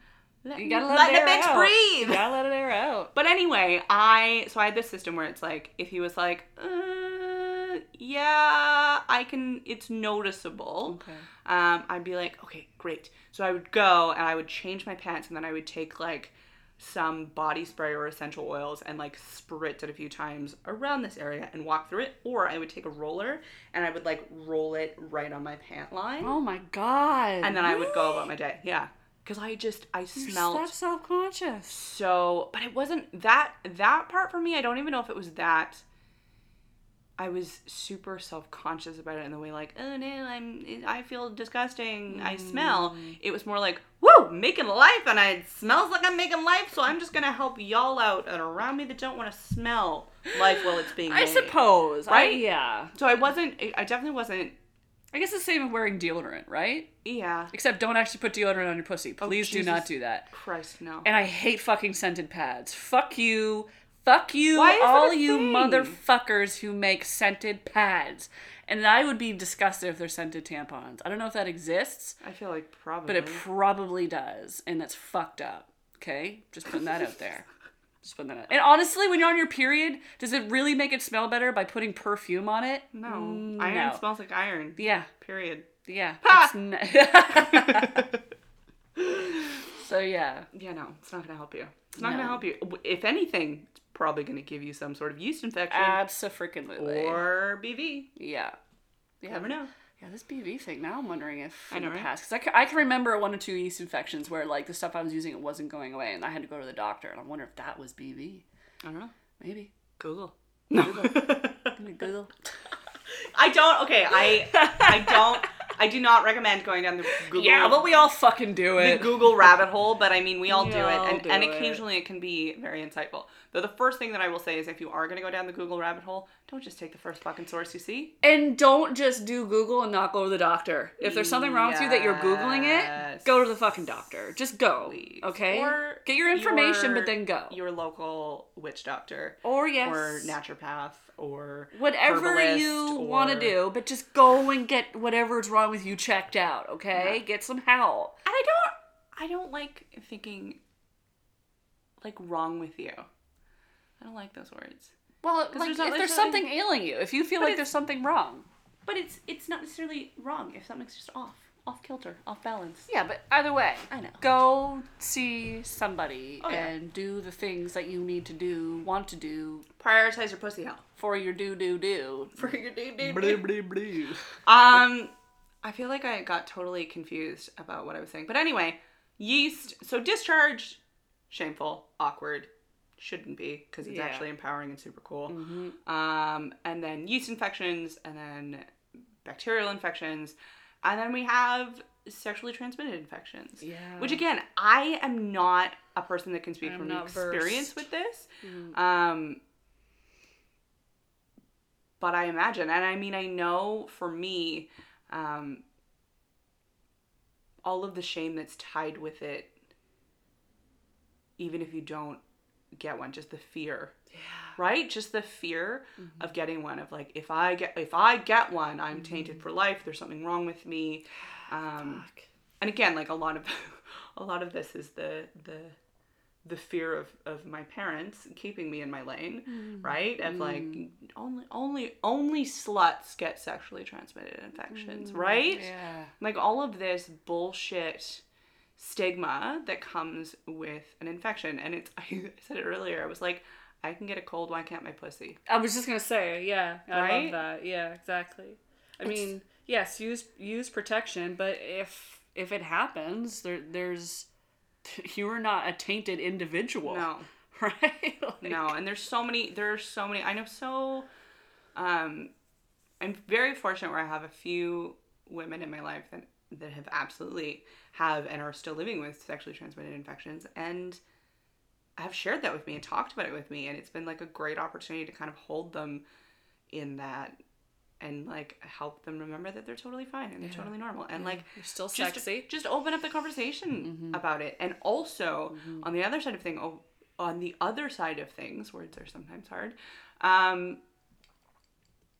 letting, You gotta let it the bitch out. breathe. You gotta let it air out. But anyway, I so I had this system where it's like if he was like, uh, yeah, I can, it's noticeable. Okay. Um, I'd be like, okay, great. So I would go and I would change my pants and then I would take like some body spray or essential oils and like spritz it a few times around this area and walk through it. Or I would take a roller and I would like roll it right on my pant line. Oh my god. and then I would go about my day. Yeah. Because I just, I You're smelled so self-conscious. so but it wasn't that that part for me i don't even know if it was that i was super self-conscious about it in the way like oh no i'm i feel disgusting i smell mm. it was more like whoa making life and it smells like i'm making life so i'm just gonna help y'all out and around me that don't want to smell life while it's being I made. suppose. I, Right? yeah. so i wasn't i definitely wasn't I guess the same with wearing deodorant, right? yeah Except don't actually put deodorant on your pussy. Oh, Please do not Oh, do that. christ no And I hate fucking scented pads. Fuck you. Fuck you, Why is that all a you thing? motherfuckers who make scented pads. And I would be disgusted if they're scented tampons. I don't know if that exists, i feel like probably but it probably does. And that's fucked up. Okay? Just putting that out there. Just putting that out. And honestly, when you're on your period, does it really make it smell better by putting perfume on it? no Mm, iron no. smells like iron Yeah. period Yeah. N- so yeah. Yeah, no, it's not gonna help you. It's not No. gonna help you. If anything, it's probably gonna give you some sort of yeast infection Absolutely. or BV. yeah. You never know. Yeah, this BV thing. Now I'm wondering if I in know, the right? past, because I, I can remember one or two yeast infections where like the stuff I was using it wasn't going away, and I had to go to the doctor, and I wonder if that was BV. I don't know. Maybe. Google. No. Me Google. I don't. Okay, I I don't. I do not recommend going down the Google. Yeah, but we all fucking do the it. Google rabbit hole, but I mean, we all We do all it, and, do and occasionally it can be very insightful. Though the first thing that I will say is, if you are going to go down the Google rabbit hole, don't just take the first fucking source you see. And don't just do Google and not go to the doctor. If there's something wrong with you that you're googling it, go to the fucking doctor. Just go. Please. Okay. Or Get your information, your- but then go. Your local witch doctor, Or yes. or naturopath, or whatever you want to do, but just go and get whatever's wrong with you checked out, okay? Yeah. Get some help. And I don't, I don't like thinking like wrong with you. I don't like those words. Well, like, there's if there's, there's something nothing- ailing you, if you feel like there's something wrong. But it's it's not necessarily wrong if something's just off. off kilter, off balance. Yeah, but either way, I know. Go see somebody Oh, yeah. and do the things that you need to do, want to do Prioritize your pussy health. for your do do do. For your do do blee, blee. Um, I feel like I got totally confused about what I was saying. But anyway, yeast. So discharge, shameful, awkward, shouldn't be because it's Yeah. actually empowering and super cool. Mm-hmm. Um, and then yeast infections, and then bacterial infections, and then we have sexually transmitted infections. Yeah. Which again, I am not a person that can speak I'm from experience versed. with this. Mm. Um, but I imagine, and I mean, I know for me, um, all of the shame that's tied with it, even if you don't get one, just the fear, Yeah. right? Just the fear Mm-hmm. of getting one. Of like, if I get, if I get one, I'm tainted for life. There's something wrong with me. Um, and again like a lot of a lot of this is the the the fear of of my parents keeping me in my lane mm-hmm. right of like mm-hmm. only only only sluts get sexually transmitted infections mm-hmm. right Yeah. like all of this bullshit stigma that comes with an infection and it's i said it earlier i was like i can get a cold why can't my pussy I was just gonna say, yeah, I Right? love that. Yeah, exactly. I It's- mean, yes, use use protection, but if if it happens, there there's you are not a tainted individual. no Right? Like- no and there's so many there are so many i know so um i'm very fortunate where i have a few women in my life that that have absolutely have and are still living with sexually transmitted infections and have shared that with me and talked about it with me and it's been like a great opportunity to kind of hold them in that and like help them remember that they're totally fine and they're Yeah. totally normal and like You're still just, sexy. just open up the conversation about it. And also, on the other side of thing, oh, on the other side of things, words are sometimes hard. Um,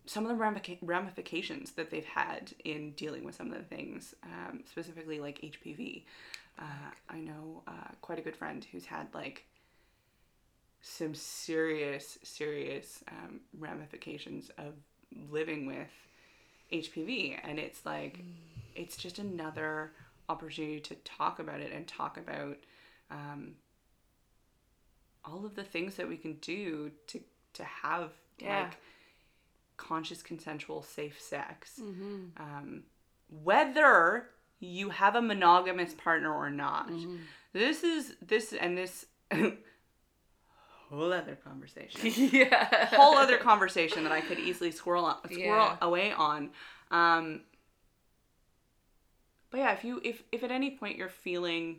some of the ramifications that they've had in dealing with some of the things, um, specifically like HPV. Uh, I know uh, quite a good friend who's had like some serious, serious um, ramifications of living with HPV, and it's like it's just another opportunity to talk about it and talk about um, all of the things that we can do to to have Yeah. like conscious, consensual, safe sex, Mm-hmm. um, whether you have a monogamous partner or not. Mm-hmm. This is this and this whole other conversation yeah. whole other conversation that I could easily squirrel on, squirrel Yeah. away on. Um, but yeah, if you if if at any point you're feeling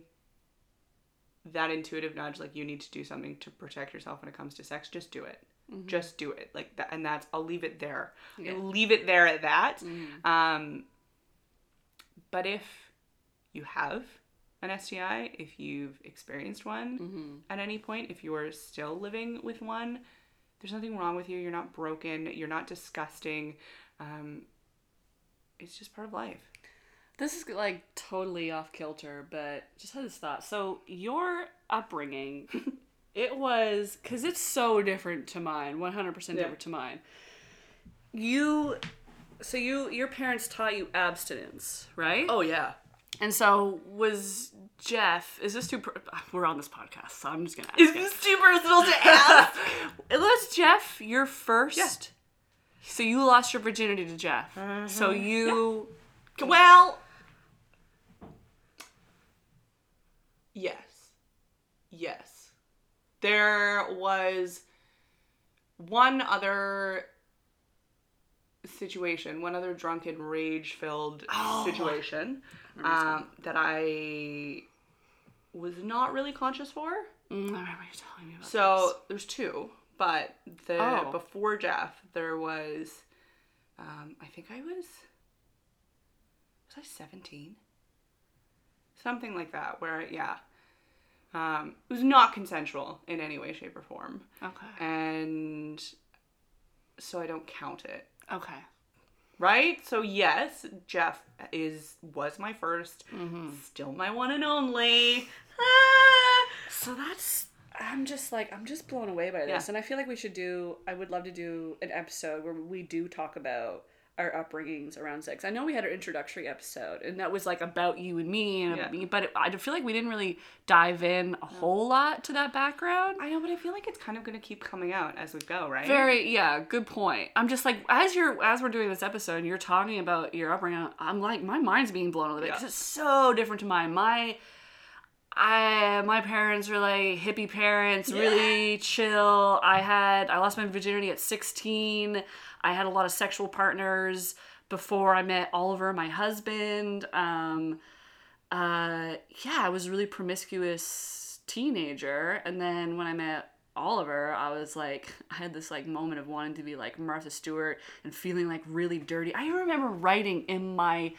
that intuitive nudge, like you need to do something to protect yourself when it comes to sex, just do it. Just do it. Like that, and that's I'll leave it there. Yeah. Leave it there at that. Mhm. Um, but if you have an STI, if you've experienced one, Mm-hmm. at any point, if you are still living with one, there's nothing wrong with you. You're not broken. You're not disgusting. Um, it's just part of life. This is like totally off kilter, but just had this thought. So your upbringing, it was because it's so different to mine, one hundred percent Yeah. different to mine. You, so you your parents taught you abstinence, right? Oh yeah. And so was Jeff? Is this too? Per- we're on this podcast, so I'm just gonna ask. Is it. this too personal to ask? Was Jeff your first? Yeah. So you lost your virginity to Jeff. Mm-hmm. So you. well, yes, yes. There was one other situation, one other drunken, rage-filled Oh. situation um, that I was not really conscious for. Mm, I remember you telling me about So there's two, but the Oh. before Jeff there was, um, I think I was, was I 17? Something like that. Where yeah, um, it was not consensual in any way, shape, or form. Okay. and so I don't count it. Okay. Right? So yes, Jeff is was my 1st Mm-hmm. still my one and only. Ah! So that's. I'm just like I'm just blown away by this, Yeah. and I feel like we should do. I would love to do an episode where we do talk about our upbringings around sex. I know we had our introductory episode, and that was like about you and me, and Yeah. me, but it, I feel like we didn't really dive in a whole lot to that background. I know, but I feel like it's kind of going to keep coming out as we go, right? Very yeah, good point. I'm just like as you're as we're doing this episode, and you're talking about your upbringing. I'm like my mind's being blown a little bit because Yeah. it's so different to mine. My I my parents were like hippie parents, really chill. I had I lost my virginity at 16. I had a lot of sexual partners before I met Oliver, my husband. Um, uh, yeah, I was a really promiscuous teenager, and then when I met Oliver, I was like, I had this like moment of wanting to be like Martha Stewart and feeling like really dirty. I remember writing in my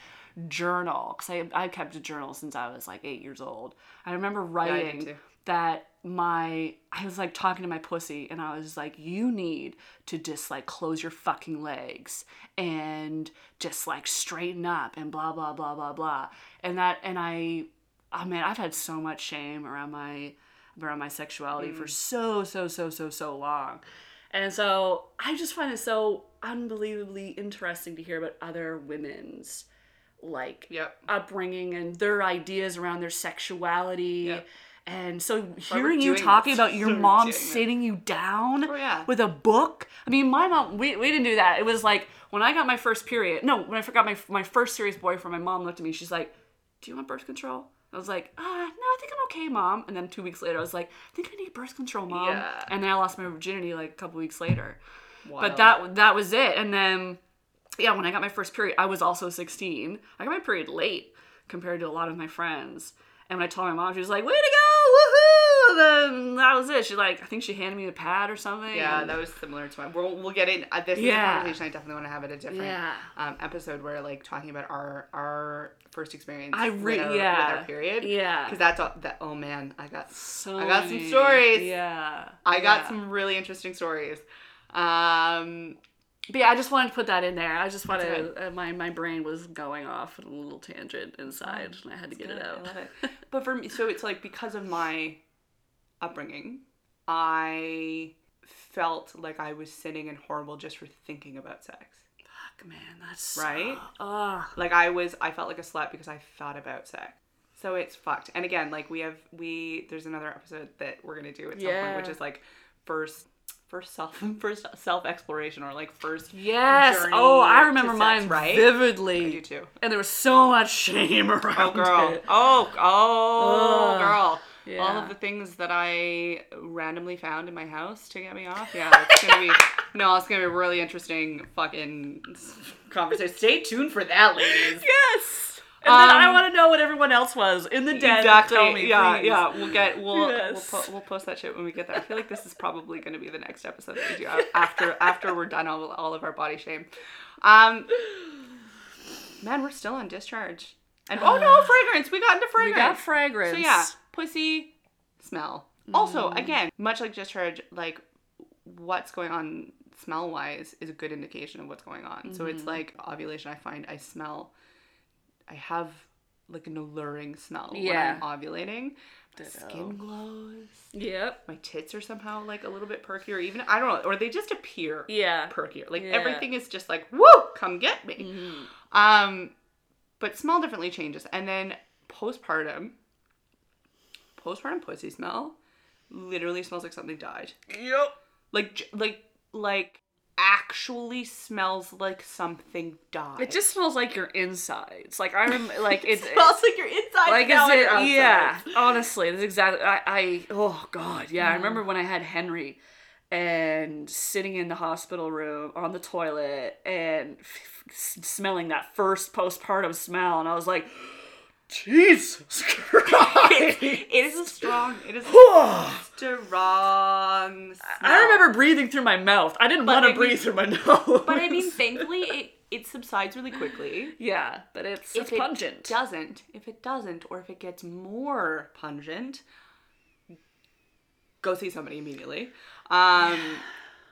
journal because I I kept a journal since I was like eight years old. I remember I did writing that my I was like talking to my pussy and I was like, you need to just like close your fucking legs and just like straighten up and blah blah blah blah blah. And that and I I mean I've had so much shame around my around my sexuality for mm. so so so so so long. And so I just find it so unbelievably interesting to hear about other women's like Yep. upbringing and their ideas around their sexuality. Yep. And so hearing you talking about your mom sitting you down Oh, yeah. with a book. I mean, my mom, we, we didn't do that. It was like when I got my first period, no, when I forgot my, my first serious boyfriend, my mom looked at me. She's like, Do you want birth control? I was like, ah, no, I think I'm okay, mom. And then two weeks later, I was like, I think I need birth control, mom. Yeah. And then I lost my virginity like a couple weeks later. Wild. But that that was it. And then, yeah, when I got my first period, I was also 16. I got my period late compared to a lot of my friends. And when I told my mom, she was like, "Way to go, woohoo!" And then that was it. She like, I think she handed me a pad or something. Yeah, that was similar to mine. We'll, we'll get in. Uh, this is a Yeah. conversation I definitely want to have at a different Yeah. um, episode where, like, talking about our our first experience I with, our, yeah. with our period. Yeah. Because that's all, that. Oh man, I got So I got some stories. Yeah. I got yeah. some really interesting stories. Um, But yeah, I just wanted to put that in there. I just That's wanted uh, my my brain was going off on a little tangent inside, and I had to get it out. It. But for me, so it's like because of my upbringing, I felt like I was sinning and horrible just for thinking about sex. Fuck, man, that's Right? Ugh. Like I was, I felt like a slut because I thought about sex. So it's fucked. And again, like we have, we there's another episode that we're gonna do at some point, which is like first, first self, first self exploration or like first. Yes. Oh, I remember sex, mine right? vividly. I do too. And there was so much shame around Oh girl. it. Oh oh Ugh. girl. All of the things that I randomly found in my house to get me off. Yeah, it's gonna be no, it's gonna be a really interesting fucking conversation. Stay tuned for that, ladies. Yes. And then I Um, want to know what everyone else was in the den. Exactly. Tell me, yeah, please. yeah. We'll get we'll Yes. we'll, po- we'll post that shit when we get there. I feel like this is probably going to be the next episode that we do after after we're done all, all of our body shame. Um, man, we're still on discharge. And oh no, fragrance. We got into fragrance. We got fragrance. So yeah, pussy smell. Also, again, much like discharge, like what's going on smell wise is a good indication of what's going on. So it's like ovulation. I find I smell. I have like an alluring smell Yeah. when I'm ovulating. My Ditto. skin glows. Yep. My tits are somehow like a little bit perkier. Even I don't know, or they just appear Yeah. perkier. Like Yeah. everything is just like woo, come get me. Mhm. Um, but smell differently changes, and then postpartum, postpartum pussy smell, literally smells like something died. Yep. Like like like actually smells like something died. It just smells like your insides. Like I remember, like it it's smells like your inside. like is it? Yeah. Honestly, that's exactly. I. I oh God. Yeah. I remember when I had Henry, and sitting in the hospital room on the toilet and f- f- smelling that first postpartum smell, and I was like, Jesus Christ. it is a strong. It is a strong. Smell. I remember breathing through my mouth. I didn't want to breathe mean- through my nose. But I mean, thankfully, it it subsides really quickly. yeah, but it's, it's pungent. it doesn't, if it doesn't, or if it gets more pungent, go see somebody immediately. Um,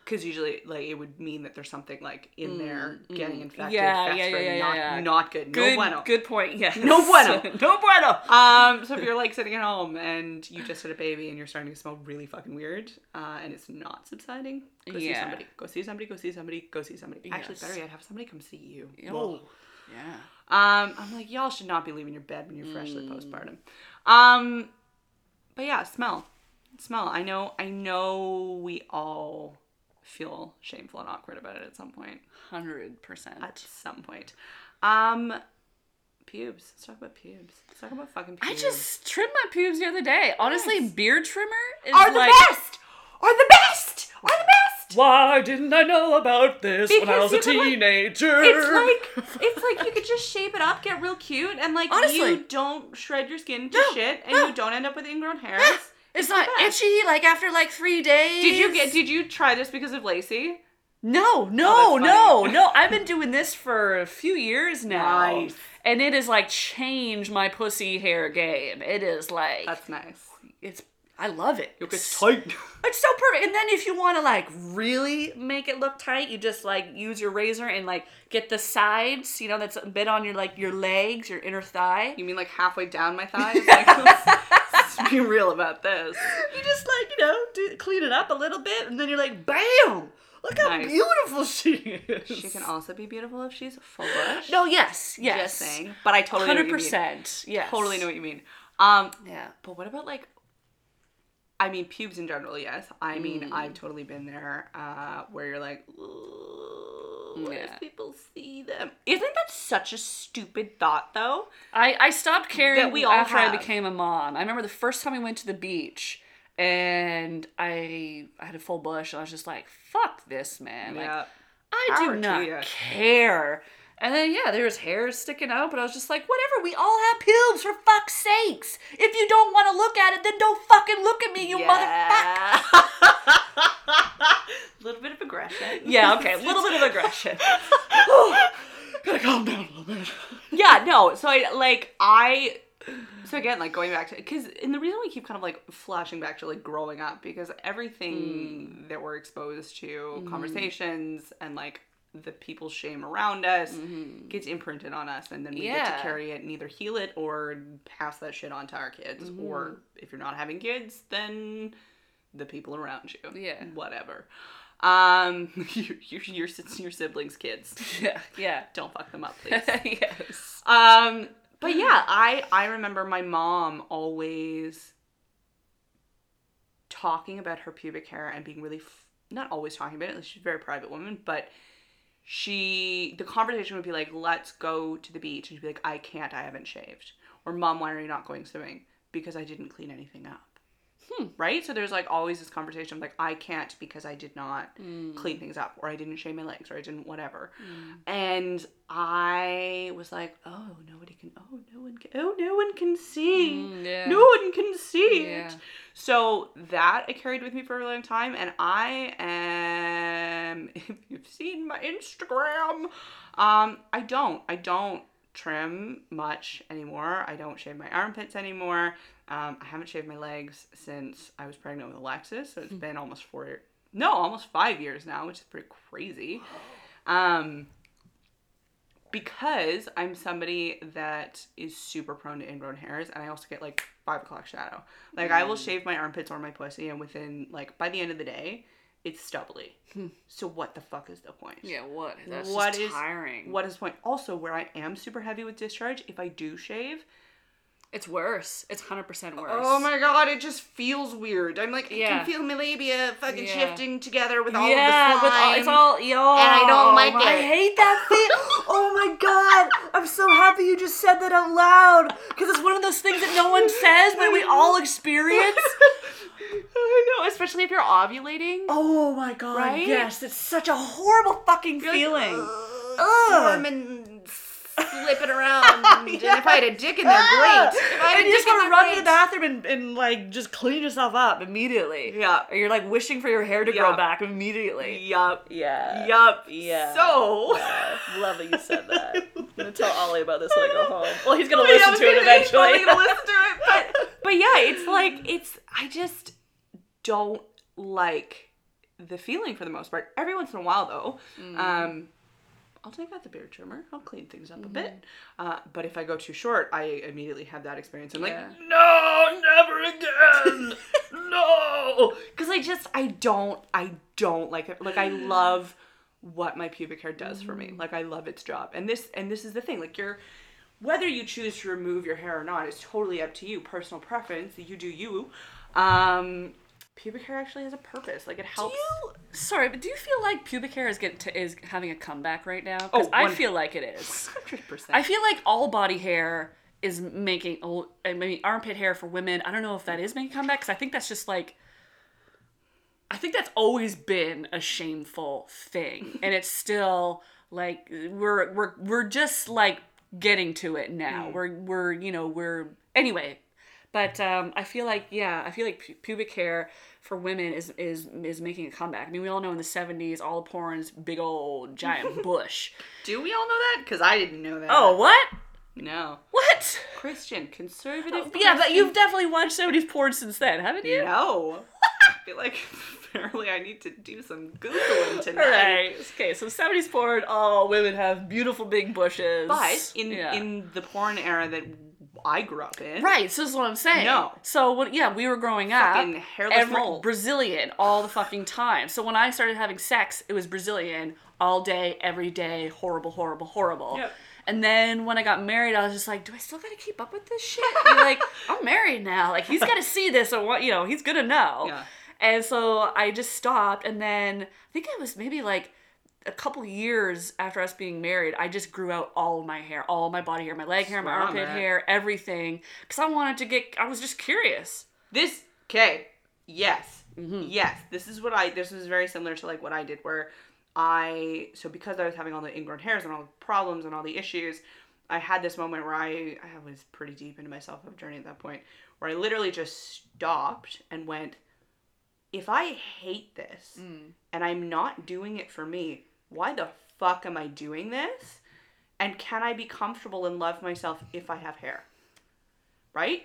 because usually like it would mean that there's something like in there getting infected, Yeah, yeah, yeah, yeah, not, yeah. not good, Good, no bueno. good point. Yeah. No bueno. no bueno. Um, so if you're like sitting at home and you just had a baby and you're starting to smell really fucking weird, uh, and it's not subsiding, go see somebody. Go see somebody. Go see somebody. Go see somebody. Actually, Yes. better yet, have somebody come see you. Oh. Yeah. Um, I'm like, y'all should not be leaving your bed when you're freshly Mm. postpartum. Um, but yeah, smell, smell. I know, I know, we all feel shameful and awkward about it at some point. Hundred percent. At some point. Um, pubes. Let's talk about pubes. Let's talk about fucking I just trimmed my pubes the other day. Honestly, Nice. beard trimmer is are the like. best. Are the best. Are the best. Why didn't I know about this when I was a could, like- teenager? It's like it's like you could just shape it up, get real cute, and like Honestly. you don't shred your skin to No, shit, and no. you don't end up with ingrown hairs. It's not itchy like after like three days. Did you get? Did you try this because of Lacey? No, Oh, no, that's no, no. I've been doing this for a few years now. Nice. And it has like changed my pussy hair game. It is like That's nice. it's I love it. Look, It's, tight. it's so perfect. And then if you want to like really make it look tight, you just like use your razor and like get the sides, you know, that's a bit on your like your legs, your inner thigh. You mean like halfway down my thighs? Like, let's, let's be real about this. You just like, you know, do, clean it up a little bit and then you're like, bam! Look how Nice. beautiful she is. She can also be beautiful if she's full bush. No, yes, yes. just saying. But I totally know Hundred what you mean. Yes. Totally know what you mean. Um, Yeah. but what about like? I mean, pubes in general, yes. I mean, Mm. I've totally been there, uh, where you're like, "Ooh, what Yeah. if people see them? Isn't that such a stupid thought, though? I, I stopped caring That we all after I became a mom. I remember the first time we went to the beach and I I had a full bush and I was just like, fuck this, man. Like I do not care. And then yeah, there was hairs sticking out, but I was just like, whatever, we all have pubes for fuck's sakes. If you don't want to look at it, then don't fucking look at me, you motherfucker. A little bit of aggression. Yeah, okay, a little bit of aggression. Gotta calm down a little bit. yeah, no. So I like I. So again, like going back to because, and the reason we keep kind of like flashing back to like growing up because everything mm. that we're exposed to, mm-hmm. conversations and like the people's shame around us gets imprinted on us, and then we get to carry it and either heal it or pass that shit on to our kids. Or if you're not having kids, then the people around you. Yeah. Whatever. Um, your your your, your siblings' kids. Yeah, yeah. Don't fuck them up, please. yes. Um, but yeah, I I remember my mom always talking about her pubic hair and being really f- not always talking about it. She's a very private woman, but she the conversation would be like, "Let's go to the beach," and she'd be like, "I can't. I haven't shaved." Or, "Mom, why are you not going swimming?" Because I didn't clean anything up. Right? So there's like always this conversation of like, I can't because I did not clean things up, or I didn't shave my legs, or I didn't whatever. And I was like, oh, nobody can, oh, no one can, oh, no one can see. Mm, yeah. No one can see Yeah. it. So that I carried with me for a long time, and I am. If you've seen my Instagram, um, I don't. I don't trim much anymore. I don't shave my armpits anymore. Um, I haven't shaved my legs since I was pregnant with Alexis, so it's been almost four, no, almost five years now, which is pretty crazy. Um, because I'm somebody that is super prone to ingrown hairs, and I also get like five o'clock shadow. Like I will shave my armpits or my pussy, and within like by the end of the day, it's stubbly. so what the fuck is the point? Yeah, what? That's What just is- tiring. What is the point? Also, where I am super heavy with discharge, if I do shave, It's worse. It's hundred percent oh worse. oh my god, it just feels weird. I'm like, I Yeah. can feel my labia fucking Yeah. shifting together with all yeah, of the with all, slime. it's all yo. and I don't like I it. I hate that feel. oh my god, I'm so happy you just said that out loud because it's one of those things that no one says, but we all experience. I know, especially if you're ovulating. Oh my god, Right? yes, it's such a horrible fucking feeling. Ugh. and slipping around. And if I had a dick in there, great. If I had and a you just dick in gotta there, run to the bathroom and, and like just clean yourself up immediately. Yeah. Or you're like wishing for your hair to grow back immediately. Yup. Yeah. Yup. Yeah. So. Yeah. Love that you said that. I'm gonna tell Ollie about this when I go home. Well, he's gonna Oh, yeah, listen to it gonna he's eventually. gonna listen to it, but but yeah, it's like it's. I just don't like the feeling for the most part. Every once in a while, though, Mm. um, I'll take out the beard trimmer. I'll clean things up a bit. Mm-hmm. Uh, but if I go too short, I immediately have that experience. I'm Yeah. like, no, never again, no, because I just I don't I don't like it. Like I love what my pubic hair does for Mm. me. Like I love its job. And this and this is the thing. Like you're whether you choose to remove your hair or not is totally up to you. Personal preference. You do you. Um, pubic hair actually has a purpose. Like it helps. you, sorry, but do you feel like pubic hair is getting to, is having a comeback right now? Because Oh, I feel like it is. Hundred percent. I feel like all body hair is making, oh, I mean, armpit hair for women. I don't know if that is making a comeback because I think that's just like, I think that's always been a shameful thing, and it's still like we're we're we're just like getting to it now. Mm. We're we're you know we're anyway. But um, I feel like yeah, I feel like pubic hair for women is is is making a comeback. I mean, we all know in the '70s, all the porn's big old giant bush. Do we all know that? Because I didn't know that. Oh, what? no. What? Christian, conservative. Yeah, but you've definitely watched 70s porn since then, haven't you? No. I feel like apparently I need to do some googling tonight. Alright. Okay, so 70s porn, all women have beautiful big bushes. But in Yeah. in the porn era that I grew up in, Right, so this is what I'm saying. No. So when yeah, we were growing up. Fucking hairless every- mole. Brazilian all the fucking time. So when I started having sex, it was Brazilian all day, every day, horrible, horrible, horrible. Yep. And then when I got married, I was just like, do I still gotta keep up with this shit? Like, I'm married now. Like he's gotta see this or what you know, he's gonna know. Yeah. And so I just stopped and then I think it was maybe like a couple years after us being married, I just grew out all of my hair, all my body hair, my leg hair, my armpit hair, everything. Because I wanted to get, I was just curious. This okay. Yes. Mm-hmm. Yes. This is what I this is very similar to like what I did where I so because I was having all the ingrown hairs and all the problems and all the issues, I had this moment where I I was pretty deep into my self love journey at that point where I literally just stopped and went, if I hate this Mm. and I'm not doing it for me, why the fuck am I doing this? And can I be comfortable and love myself if I have hair? Right?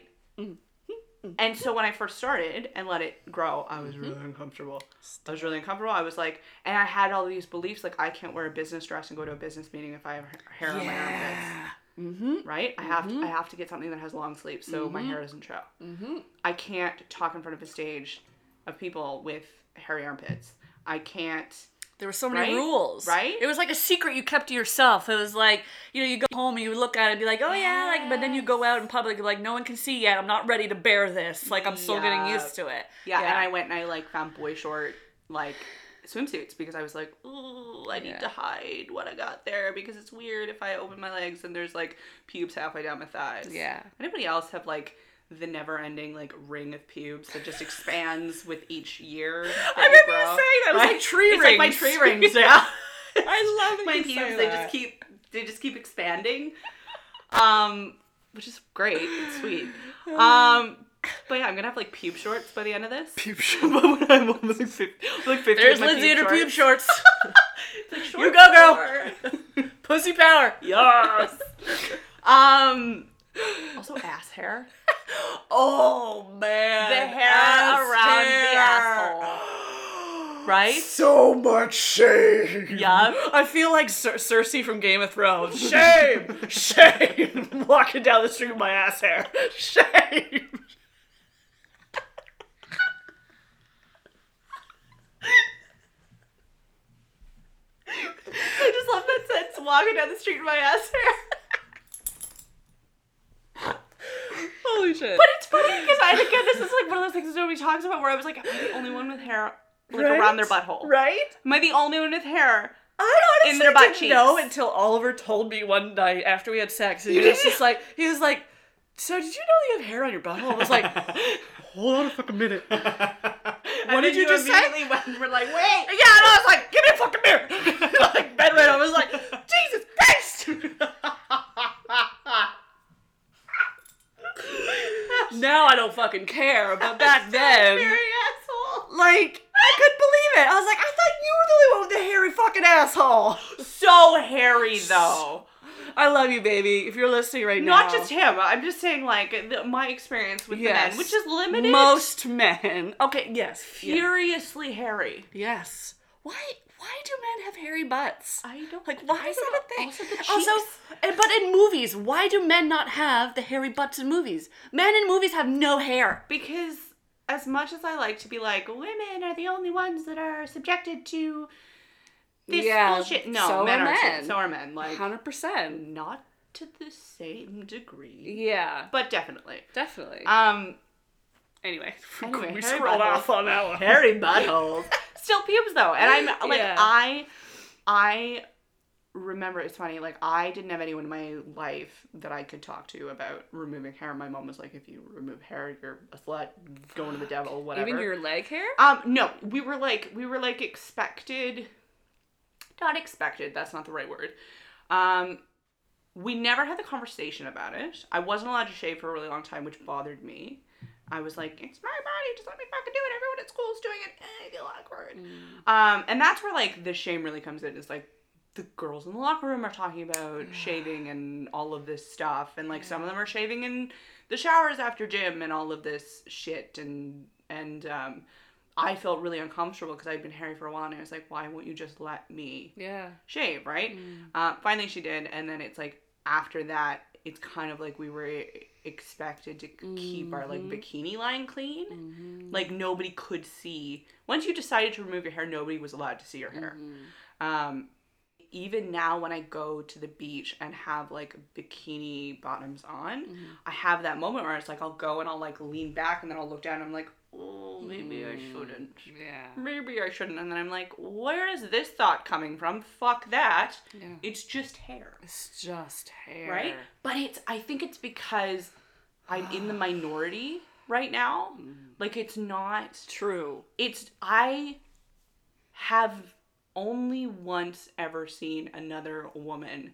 And so when I first started and let it grow, I was really uncomfortable. I was really uncomfortable. I was like, and I had all these beliefs like I can't wear a business dress and go to a business meeting if I have hair on my armpits. Mm-hmm. Right? I have to, I have to get something that has long sleeves so my hair doesn't show. Mm-hmm. I can't talk in front of a stage of people with hairy armpits. I can't. There were so many Right? rules. Right? It was like a secret you kept to yourself. It was like, you know, you go home and you look at it and be like, oh yeah, like, but then you go out in public, like, no one can see yet. I'm not ready to bear this. Like, I'm still getting used to it. Yeah, and I went and I like found boy short like swimsuits because I was like, ooh, I need Yeah. to hide what I got there because it's weird if I open my legs and there's like pubes halfway down my thighs. Yeah. Anybody else have like the never ending like ring of pubes that just expands with each year? I remember you saying that. It was like tree it's like my rings. tree rings, yeah. I love my pubes, they that. just keep they just keep expanding. Um which is great. It's sweet. Um but yeah, I'm gonna have like pube shorts by the end of this. Pube but when I'm almost like 50, like 50 There's Lindsay in her pube shorts. shorts. Like, You go, girl. Pussy power. yes. um. Also, ass hair. Oh man. The hair Ass around the asshole. Right? So much shame. Yeah. I feel like Cer- Cersei from Game of Thrones. Shame, shame. Walking down the street with my ass hair. Shame. I just love that sense. Walking down the street with my ass hair. Holy shit. But it's funny because I again, this is like one of those things that nobody talks about. Where I was like, am I the only one with hair like Right? around their butthole? right? Am I the only one with hair? I honestly In their butt didn't cheeks. know until Oliver told me one night after we had sex. And he was just like, he was like, so did you know you have hair on your butthole? I was like, hold on a fucking minute. what did you just say? immediately Went, we're like, wait. Yeah, and I was like, give me a fucking mirror. like, bed right. I was like, Jesus Christ. Now I don't fucking care, but back then, like, I couldn't believe it. I was like, I thought you were the only one with the hairy fucking asshole. So hairy though. I love you, baby. If you're listening right now. Not now. just him. I'm just saying, like, the, my experience with the men, which is limited. Most men. Okay, yes. furiously hairy. Yes. Why why do men have hairy butts? I don't Like, why I is that a thing? Also, Also, and- but in movies, why do men not have the hairy butts in movies? Men in movies have no hair. Because as much as I like to be like, women are the only ones that are subjected to this Yeah, bullshit. No, so men are are, too. men. So are men. Like, 100%. not to the same degree, Yeah, but definitely. definitely. Um, anyway, anyway, we scrolled off on that one. hairy buttholes. Still pubes though, and I'm like Yeah. I, I remember it's funny. Like I didn't have anyone in my life that I could talk to about removing hair. My mom was like, "If you remove hair, you're a slut, going to the devil, whatever." Even your leg hair? Um, no, we were like we were like expected. Not expected. That's not the right word. Um, we never had the conversation about it. I wasn't allowed to shave for a really long time, which bothered me. I was like, it's my body, just let me fucking do it. Everyone at school is doing it. Eh, I feel awkward. Um, and that's where like the shame really comes in. Is like the girls in the locker room are talking about shaving and all of this stuff, and like some of them are shaving in the showers after gym and all of this shit, and and um, I felt really uncomfortable because I'd been hairy for a while, and I was like, why won't you just let me Yeah. shave, right? Uh, finally, she did, and then it's like after that, it's kind of like we were expected to keep our like mm-hmm. bikini line clean. Mm-hmm. Like nobody could see. Once you decided to remove your hair, nobody was allowed to see your hair. Mm-hmm. Um, even now, when I go to the beach and have like bikini bottoms on, I have that moment where it's like I'll go and I'll like lean back and then I'll look down and I'm like, oh, hmm. maybe I shouldn't Yeah. maybe I shouldn't. And then I'm like, where is this thought coming from? Fuck that. Yeah. It's just hair, It's just hair. right? But it's, I think it's because I'm in the minority right now. Hmm. Like, it's not, True. it's, I have only once ever seen another woman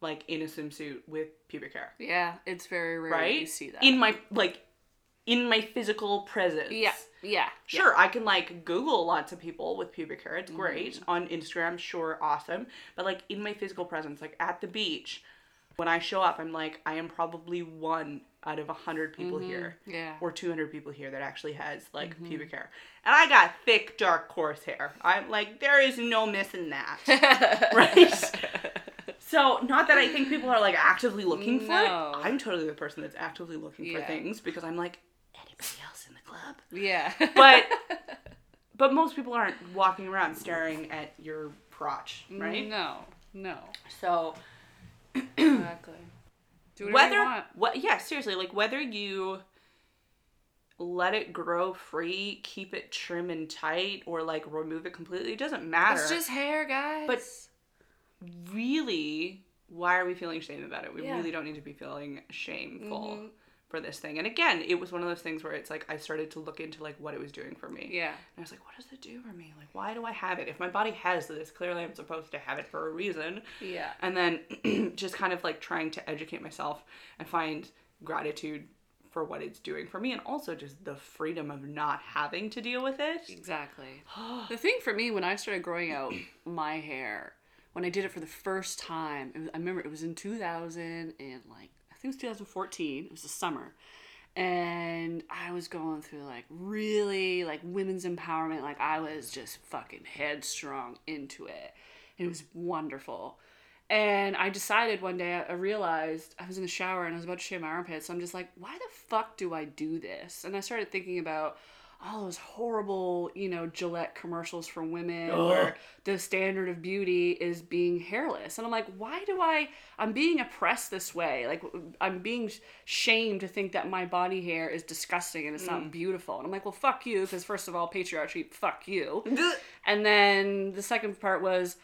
like in a swimsuit with pubic hair, Yeah, it's very rare right? you see that. In my, like, in my physical presence. yeah, yeah. Sure, I can like Google lots of people with pubic hair. It's great. Mm-hmm. On Instagram, sure, awesome. But like in my physical presence, like at the beach, when I show up, I'm like, I am probably one out of a hundred people here. Mm-hmm. Yeah. Or 200 people here that actually has like pubic hair. And I got thick, dark, coarse hair. I'm like, there is no missing that. right? So, not that I think people are like actively looking for No. it. I'm totally the person that's actively looking for things because I'm like, anybody else in the club? yeah. But but most people aren't walking around staring at your crotch, right? No, no. So Exactly. Do whether what yeah, seriously, like whether you let it grow free, keep it trim and tight, or like remove it completely, it doesn't matter. It's just hair, guys. But- really, why are we feeling shame about it? We Yeah. really don't need to be feeling shameful Mhm. For this thing. And again, it was one of those things where it's like I started to look into like what it was doing for me. yeah. And I was like, what does it do for me? Like, why do I have it? If my body has this, clearly I'm supposed to have it for a reason. Yeah. And then just kind of like trying to educate myself and find gratitude for what it's doing for me and also just the freedom of not having to deal with it. Exactly. the thing for me when I started growing out my hair, when I did it for the first time, it was, I remember it was in 2000 and like think it was 2014. It was the summer. And I was going through like really like women's empowerment. Like I was just fucking headstrong into it. And it was wonderful. And I decided one day, I realized I was in the shower and I was about to shave my armpits. So I'm just like, why the fuck do I do this? And I started thinking about all those horrible, you know, Gillette commercials for women where the standard of beauty is being hairless. And I'm like, why do I, I'm being oppressed this way. Like, I'm being shamed to think that my body hair is disgusting and it's not mm. beautiful. And I'm like, well, fuck you, because first of all, patriarchy, fuck you. And then the second part was,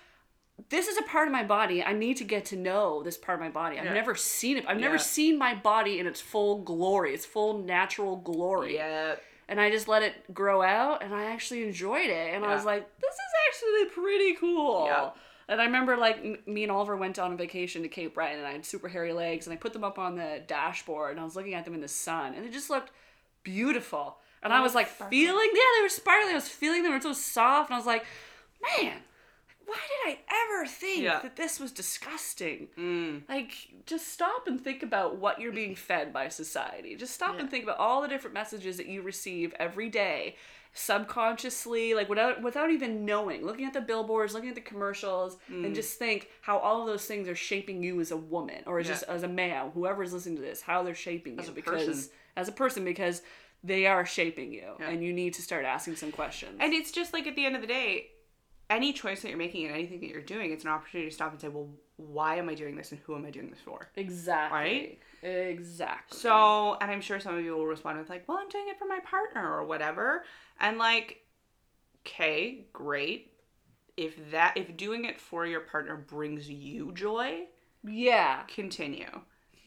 this is a part of my body. I need to get to know this part of my body. I've Yeah. never seen it. I've never seen my body in its full glory, its full natural glory. Yeah. And I just let it grow out and I actually enjoyed it. And I was like, this is actually pretty cool. Yeah. And I remember like m- me and Oliver went on a vacation to Cape Breton and I had super hairy legs and I put them up on the dashboard and I was looking at them in the sun and they just looked beautiful. And I was like sparkle. feeling, yeah, they were sparkly. I was feeling them. They were so soft. And I was like, man, why did I ever think Yeah. that this was disgusting? Mm. Like, just stop and think about what you're being fed by society. Just stop Yeah. and think about all the different messages that you receive every day, subconsciously, like without without even knowing. Looking at the billboards, looking at the commercials, Mm. and just think how all of those things are shaping you as a woman or Yeah. just as a man, whoever's listening to this, how they're shaping As you because person. as a person because they are shaping you, and you need to start asking some questions. And it's just like at the end of the day, any choice that you're making and anything that you're doing, it's an opportunity to stop and say, well, why am I doing this and who am I doing this for? exactly. Right? Exactly. So, and I'm sure some of you will respond with like, well, I'm doing it for my partner or whatever. And like, okay, great. If that, if doing it for your partner brings you joy, yeah. continue.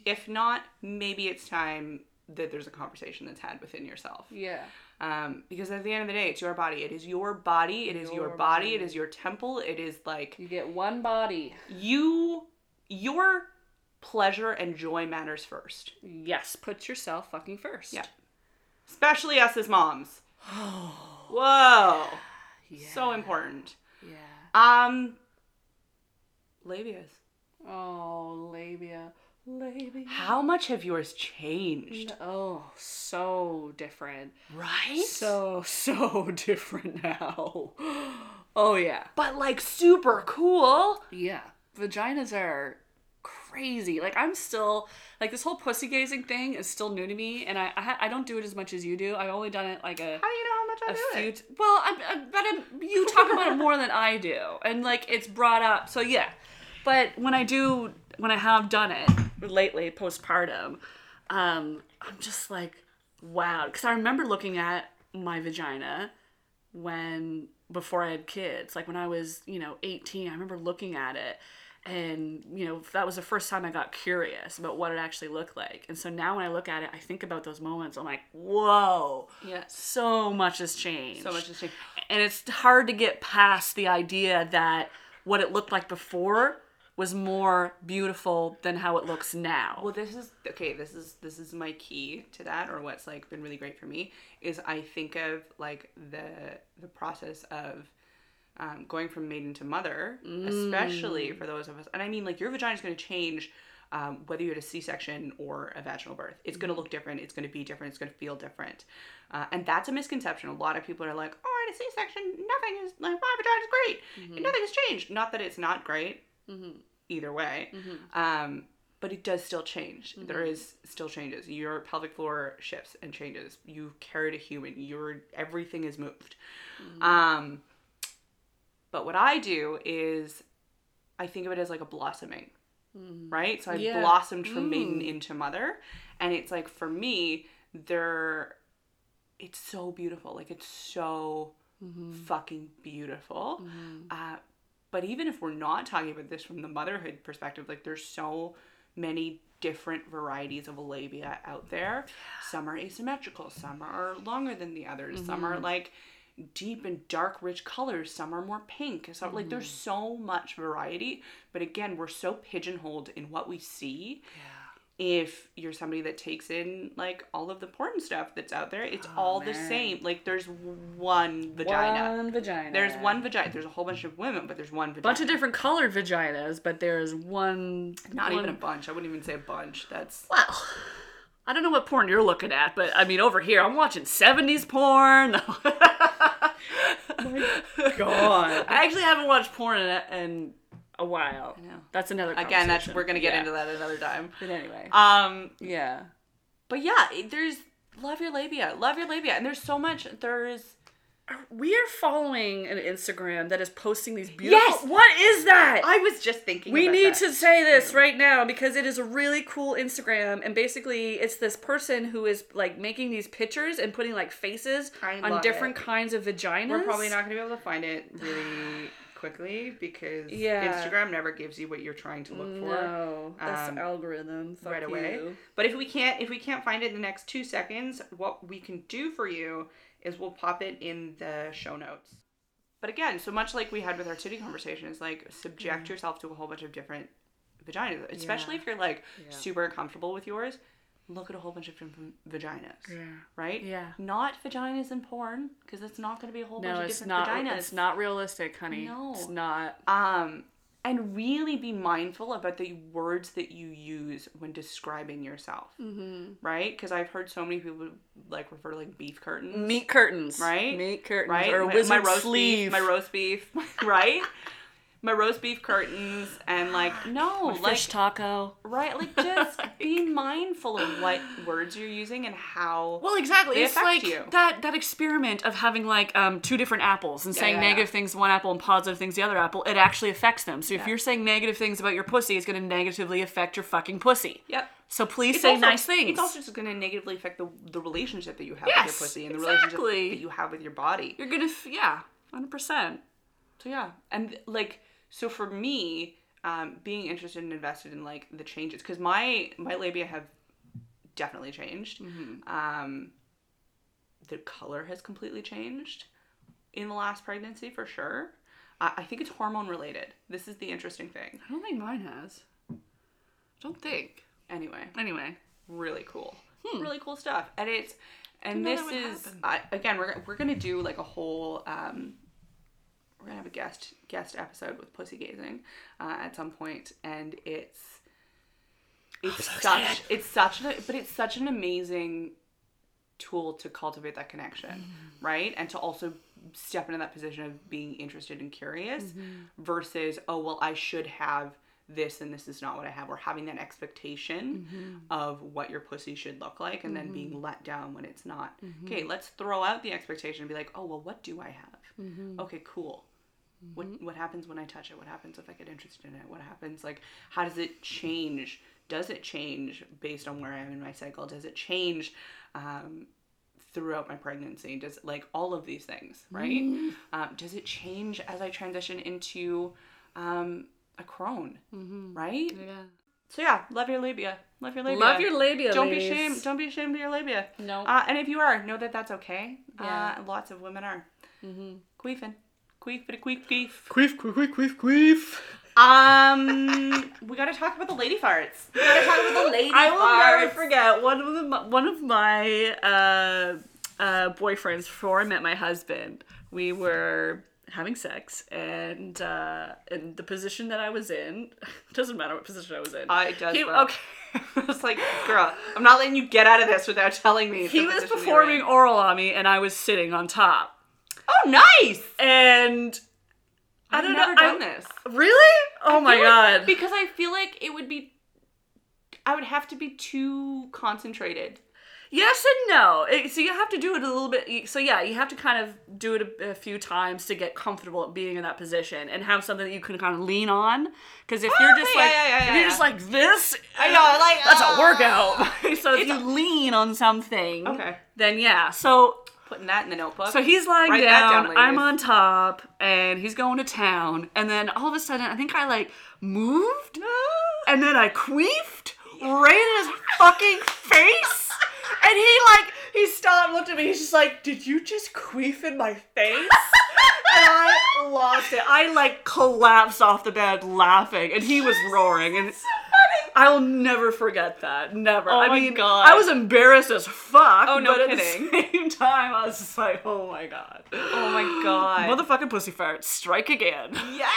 If not, maybe it's time that there's a conversation that's had within yourself. Yeah. Um, because at the end of the day, it's your body. It is your body. It is your, Your body. It body. is your temple. It is like You get one body. you, your pleasure and joy matters first. Yes, put yourself fucking first. Yeah. Especially us as moms. Whoa. Yeah. So important. Yeah. Um, labias. Oh, labia. Labia. How much have yours changed? Oh, so different. Right? So, so different now. Oh, yeah. but like super cool. Yeah. Vaginas are crazy. Like, I'm still, like, this whole pussy gazing thing is still new to me, and I, I, I don't do it as much as you do. I've only done it like a. How do you know how much I a do few it? well I, I, but I'm, you talk about it more than i do and like it's brought up so yeah but when i do when i have done it lately postpartum um i'm just like wow because i remember looking at my vagina when before i had kids like when i was you know 18 i remember looking at it and you know that was the first time i got curious about what it actually looked like and so now when i look at it i think about those moments i'm like whoa Yes. so much has changed. So much has changed. And it's hard to get past the idea that what it looked like before was more beautiful than how it looks now. Well, this is okay. This is this is my key to that, or what's like been really great for me is I think of like the the process of um, going from maiden to mother, especially for those of us. And I mean, like your vagina is going to change um, whether you had a C-section or a vaginal birth. It's going to look different. It's going to be different. It's going to feel different. Uh, and that's a misconception. A lot of people are like, "Oh, I had a C-section. Nothing is like my vagina's great. Nothing has changed." Not that it's not great. Either way. Um, but it does still change. There is still changes. Your pelvic floor shifts and changes. You carried a human. Your everything is moved. Um, but what I do is, I think of it as like a blossoming, right? So I Yeah. blossomed from maiden Mm. into mother, and it's like for me, they're, it's so beautiful. Like it's so fucking beautiful. Uh, but even if we're not talking about this from the motherhood perspective, like there's so many different varieties of labia out there. Some are asymmetrical, some are longer than the others, some are mm-hmm. like deep and dark rich colors, some are more pink. So like there's mm-hmm. so much variety, but again, we're so pigeonholed in what we see. If you're somebody that takes in like all of the porn stuff that's out there, it's oh, all the same. Like there's one vagina. One vagina. There's one vagina. There's a whole bunch of women, but there's one vagina. bunch of different colored vaginas, but there's one. Not one- even a bunch. I wouldn't even say a bunch. That's Well, I don't know what porn you're looking at, but I mean, over here, I'm watching 70s porn. God. I actually haven't watched porn in in a while. I know. That's another Again, that's we're gonna get Yeah. into that another time. But anyway. Um, yeah. but yeah, there's love your labia, love your labia, and there's so much. There's We are following an Instagram that is posting these beautiful. Yes! What is that? I was just thinking. we need that. to say this right now because it is a really cool Instagram, and basically, it's this person who is like making these pictures and putting like faces I on different it. kinds of vaginas. We're probably not gonna be able to find it really quickly because Yeah. Instagram never gives you what you're trying to look for. No, that's um, algorithm. Fuck right away. But if we can't if we can't find it in the next two seconds, what we can do for you is we'll pop it in the show notes. But again, so much like we had with our titty conversation, is like subject yourself to a whole bunch of different vaginas, especially Yeah. if you're like Yeah. super comfortable with yours. Look at a whole bunch of different vaginas. Yeah. Right? Yeah. Not vaginas in porn, because it's not going to be a whole No, bunch of different not. vaginas. It's not realistic, honey. No. It's not. Um, and really be mindful about the words that you use when describing yourself. Mm-hmm. Right? Because I've heard so many people like refer to like beef curtains. Meat curtains. Right? Meat curtains. right? Or my, my roast sleeve. beef, my roast beef, right? My roast beef curtains and like no, My like fish taco. right, like just be mindful of what words you're using and how. Well, exactly. It's like you. that that experiment of having like um, two different apples and saying yeah, yeah. negative things one apple and positive things the other apple. It actually affects them. So if you're saying negative things about your pussy, it's going to negatively affect your fucking pussy. Yep. So please It's say also- nice things. It's also just going to negatively affect the the relationship that you have with your pussy and the exactly. relationship that you have with your body. you're gonna f- yeah, hundred percent. So yeah, and like so for me, um, being interested and invested in like the changes because my my labia have definitely changed. Um, the color has completely changed in the last pregnancy for sure. I, I think it's hormone related. This is the interesting thing. I don't think mine has. I Don't think. Anyway, Anyway. really cool, really cool stuff, and it's and Hmm. This know that would is. I, again we're we're gonna do like a whole um, we're gonna have a guest guest episode with pussy gazing uh, at some point, and it's it's so such excited. it's such a but it's such an amazing tool to cultivate that connection, Mm-hmm. right? And to also step into that position of being interested and curious Mm-hmm. versus oh well I should have this and this is not what I have or having that expectation Mm-hmm. of what your pussy should look like and then being let down when it's not. Mm-hmm. Okay, let's throw out the expectation and be like, "Oh, well what do I have?" Mm-hmm. Okay, cool. What what happens when I touch it? What happens if I get interested in it? What happens like how does it change? Does it change based on where I am in my cycle? Does it change um, throughout my pregnancy? Does like all of these things, right? Mm-hmm. Um, does it change as I transition into um, a crone, right? Yeah. So yeah, love your labia. Love your labia. Love your labia. Don't ladies. be ashamed. Don't be ashamed of your labia. No. Uh, and if you are, know that that's okay. Yeah. Uh, lots of women are. Mm-hmm. Queefing. Queef, but queef, queef. Queef, queef, queef, queef, queef. Um, we gotta talk about the lady farts. We gotta talk about the lady farts. I will farts. never forget one of the one of my uh, uh, boyfriends before I met my husband. We were having sex, and uh, in the position that I was in, doesn't matter what position I was in. I it does, He, okay. it's like, girl, I'm not letting you get out of this without telling me. he was performing oral on me, and I was sitting on top. Oh, nice. And I I've don't never know. done I- this. Really? Oh my feel like- god. because I feel like it would be. I would have to be too concentrated. Yes and no. It- so you have to do it a little bit. So yeah, you have to kind of do it a, a few times to get comfortable at being in that position and have something that you can kind of lean on. Because if you're just like yeah, yeah, you're just like this, I know, like that's ah. a workout. so if you lean on something, Okay. then yeah. So Putting that in the notebook. so he's lying Write down, down, I'm on top, and he's going to town. And then all of a sudden, I think I like moved, and then I queefed right in his fucking face. And he like he stopped, looked at me. He's just like, "Did you just queef in my face?" and I lost it. I like collapsed off the bed laughing, and he was roaring. And I will never forget that. Never. Oh I my mean, God. I was embarrassed as fuck. Oh, no but kidding. At the same time, I was just like, "Oh my god." Oh my god. Motherfucking pussy fart, strike again. Yes.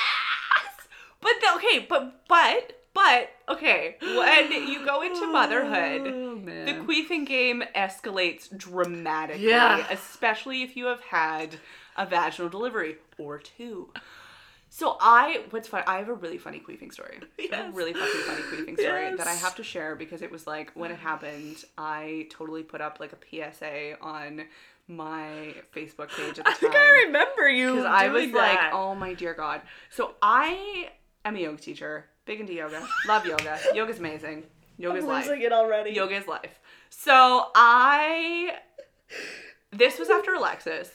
But the, okay, but but but okay, when you go into oh, motherhood, Oh, the queefing game escalates dramatically, Yeah. especially if you have had a vaginal delivery or two. So I, what's fun? I have a really funny queefing story. I have a Yes. really fucking funny queefing story that I have to share because it was like when it happened, I totally put up like a PSA on my Facebook page at the I think time. I remember you. Because I was doing like, oh my dear God. So I am a yoga teacher, big into yoga, love yoga. Yoga's amazing. Yoga's I'm life. losing it already. Yoga is life. So I, this was after Alexis.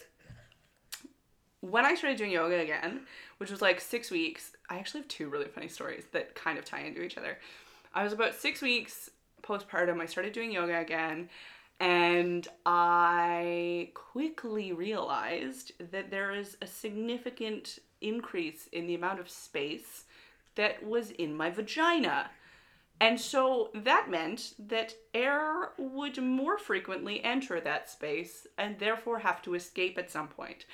When I started doing yoga again, which was like six weeks, I actually have two really funny stories that kind of tie into each other. I was about six weeks postpartum. I started doing yoga again, and I quickly realized that there is a significant increase in the amount of space that was in my vagina. And so that meant that air would more frequently enter that space and therefore have to escape at some point.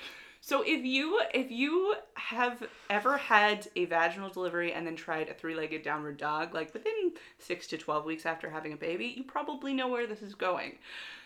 So if you if you have ever had a vaginal delivery and then tried a three-legged downward dog like within 6 to 12 weeks after having a baby, you probably know where this is going.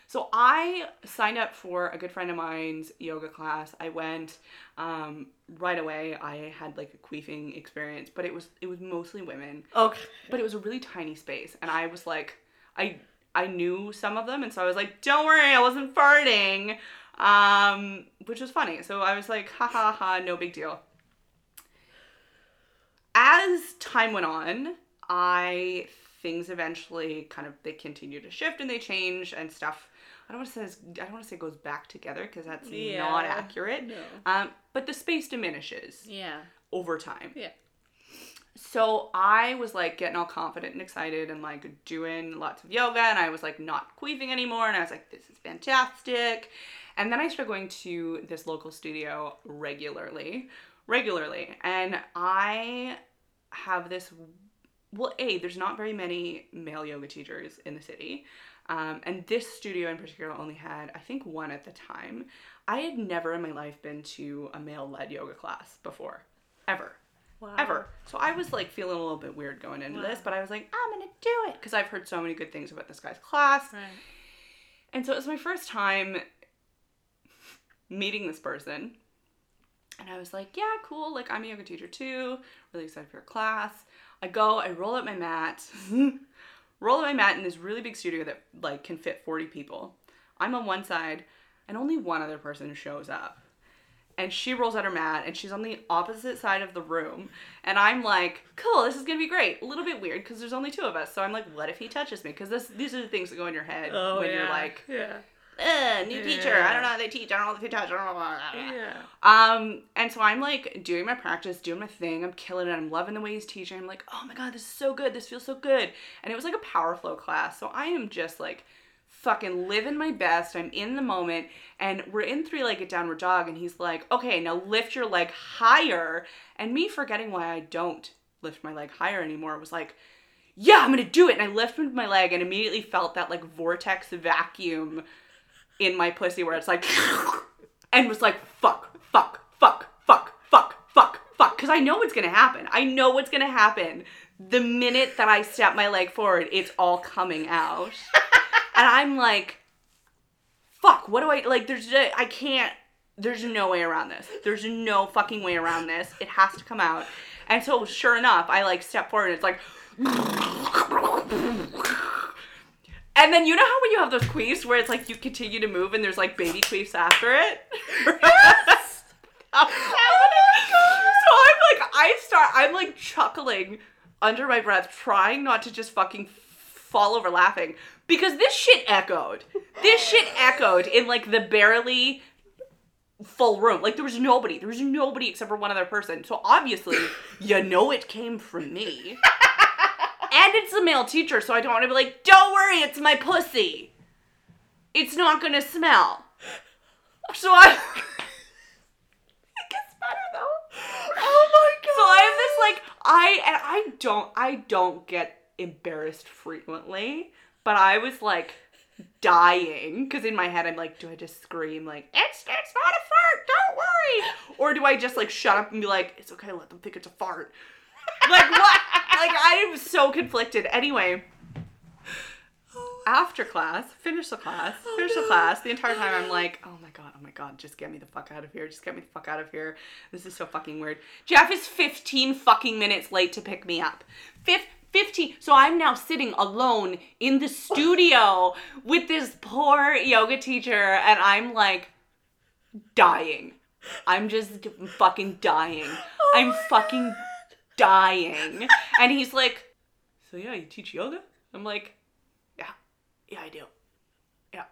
So I signed up for a good friend of mine's yoga class. I went um, right away. I had like a queefing experience, but it was it was mostly women. Okay. But it was a really tiny space, and I was like, I I knew some of them, and so I was like, don't worry, I wasn't farting, um, which was funny. So I was like, ha ha ha, no big deal. As time went on, I things eventually kind of they continue to shift and they change and stuff. I don't want to say I don't want to say goes back together because that's not accurate. No. Um, but the space diminishes Yeah. over time. Yeah. So I was like getting all confident and excited and like doing lots of yoga and I was like not queefing anymore and I was like this is fantastic. And then I started going to this local studio regularly, regularly. And I have this well, A, there's not very many male yoga teachers in the city. Um, and this studio in particular only had, I think, one at the time. I had never in my life been to a male led yoga class before, ever Wow. ever. So I was like feeling a little bit weird going into Wow. this, but I was like, I'm gonna do it because I've heard so many good things about this guy's class. Right. And so it was my first time meeting this person. And I was like, yeah, cool. Like, I'm a yoga teacher too. Really excited for your class. I go, I roll out my mat, roll out my mat in this really big studio that like can fit 40 people. I'm on one side, and only one other person shows up. And she rolls out her mat, and she's on the opposite side of the room. And I'm like, cool, this is gonna be great. A little bit weird because there's only two of us. So I'm like, what if he touches me? Because this these are the things that go in your head Oh, when yeah. you're like, Yeah. Ugh, new teacher. I don't know how they teach. I don't know if they touch. I don't know. Blah, blah, blah. Yeah. Um, and so I'm like doing my practice, doing my thing. I'm killing it. I'm loving the way he's teaching. I'm like, oh my god, this is so good. This feels so good. And it was like a power flow class. So I am just like fucking living my best. I'm in the moment. And we're in three legged downward dog. And he's like, okay, now lift your leg higher. And me forgetting why I don't lift my leg higher anymore was like, yeah, I'm gonna do it. And I lifted my leg and immediately felt that like vortex vacuum in my pussy where it's like, and was like, fuck, fuck, fuck, fuck, fuck, fuck, fuck. Because I know what's gonna happen. I know what's gonna happen. The minute that I step my leg forward, it's all coming out. and I'm like, fuck, what do I, like, there's, I can't, there's no way around this. There's no fucking way around this. It has to come out. And so, sure enough, I like step forward and it's like, and then you know how when you have those queefs where it's like you continue to move and there's like baby queefs after it? Yes! So I'm like, I start, I'm like chuckling under my breath, trying not to just fucking fall over laughing because this shit echoed. This shit echoed in like the barely full room. Like there was nobody. There was nobody except for one other person. So obviously, you know it came from me. And it's a male teacher, so I don't want to be like, don't worry, it's my pussy. It's not gonna smell. So I. it gets better though. Oh my god. So I have this like I and I don't I don't get embarrassed frequently, but I was like dying because in my head I'm like, do I just scream like it's it's not a fart, don't worry, or do I just like shut up and be like, it's okay, let them think it's a fart. like what? Like I am so conflicted. Anyway, after class, finish the class, oh, finish the class. The entire time I'm like, oh my god, oh my god, just get me the fuck out of here. Just get me the fuck out of here. This is so fucking weird. Jeff is 15 fucking minutes late to pick me up. Fif- 15. So I'm now sitting alone in the studio with this poor yoga teacher and I'm like dying. I'm just fucking dying. Oh I'm fucking dying. And he's like, So yeah, you teach yoga? I'm like, Yeah, yeah, I do. Yeah.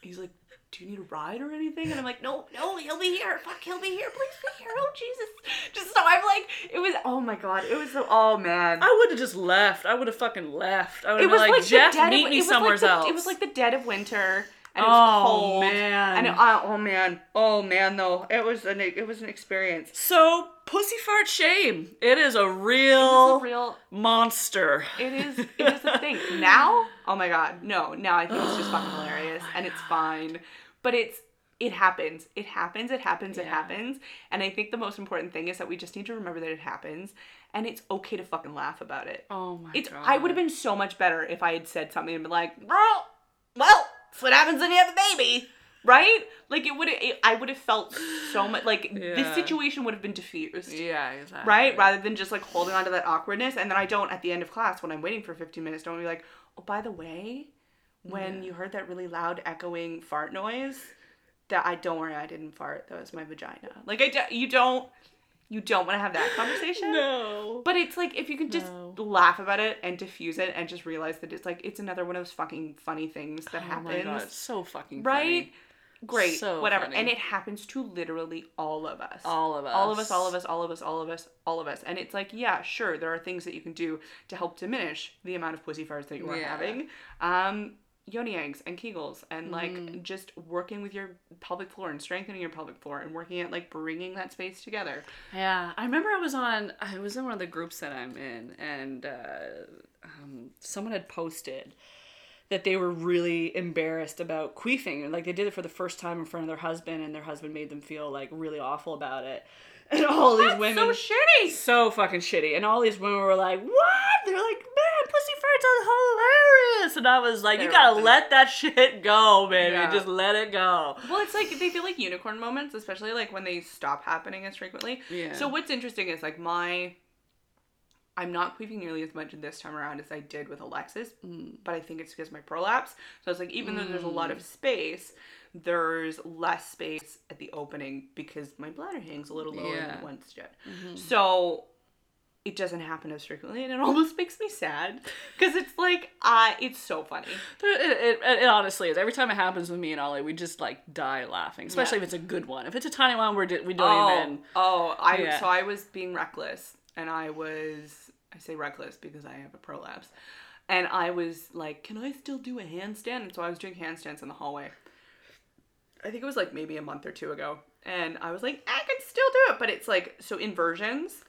He's like, Do you need a ride or anything? And I'm like, No, no, he'll be here. Fuck, he'll be here. Please be here. Oh Jesus. Just so I'm like, it was oh my god, it was so oh man. I would have just left. I would have fucking left. I would have been like, Jeff, meet of, me somewhere like the, else. It was like the dead of winter, and it was Oh, cold. man. And it, uh, oh man, oh man, though it was an it was an experience. So, pussy fart shame. It is a real, was a real. monster. It is. It is a thing now. Oh my god, no. Now I think it's just fucking hilarious, and it's fine. But it's it happens. It happens. It happens. It happens. And I think the most important thing is that we just need to remember that it happens, and it's okay to fucking laugh about it. Oh my It's. god. I would have been so much better if I had said something and been like, "Well, well, that's what happens when you have a baby." Right? Like it would have I would have felt so much like this situation would have been diffused Yeah, exactly. right? Rather than just like holding on to that awkwardness. And then I don't, at the end of class, when I'm waiting for 15 minutes, don't be like, oh, by the way, when you heard that really loud echoing fart noise, that I don't worry, I didn't fart. That was my vagina. Like I, do, you don't, you don't want to have that conversation. No. But it's like if you can just No. laugh about it and diffuse it and just realize that it's like it's another one of those fucking funny things that Oh happens. my god, it's so fucking right? funny. Great. So whatever. funny. And it happens to literally all of us All of us. all of us all of us all of us all of us all of us and it's like yeah sure there are things that you can do to help diminish the amount of pussy farts that you are Yeah. having um yoni eggs and kegels and like Mm-hmm. just working with your pelvic floor and strengthening your pelvic floor and working at like bringing that space together Yeah, I remember I was on. I was in one of the groups that I'm in, and uh, um, someone had posted that they were really embarrassed about queefing, and like they did it for the first time in front of their husband, and their husband made them feel like really awful about it. And all these women, so shitty so fucking shitty. And all these women were like, "What?" They're like, "Man, pussy farts are hilarious." And I was like, "You They're gotta let that shit go, baby. Yeah. Just let it go." well it's like they feel like unicorn moments especially like when they stop happening as frequently Yeah. so what's interesting is like my I'm not queefing nearly as much this time around as I did with Alexis, Mm. but I think it's because my prolapse. So it's like even though there's a lot of space, there's less space at the opening because my bladder hangs a little lower than Yeah. it once did. So it doesn't happen as frequently, and it almost makes me sad because it's like, uh, it's so funny. It, it, it honestly is. Every time it happens with me and Ollie, we just like die laughing. Especially Yeah. if it's a good one. If it's a tiny one, we're di- we don't oh, even. oh, I Yeah. so I was being reckless, and I was I say reckless because I have a prolapse, and I was like, can I still do a handstand? And so I was doing handstands in the hallway. I think it was like maybe a month or two ago, and I was like, I can still do it, but it's like so inversions.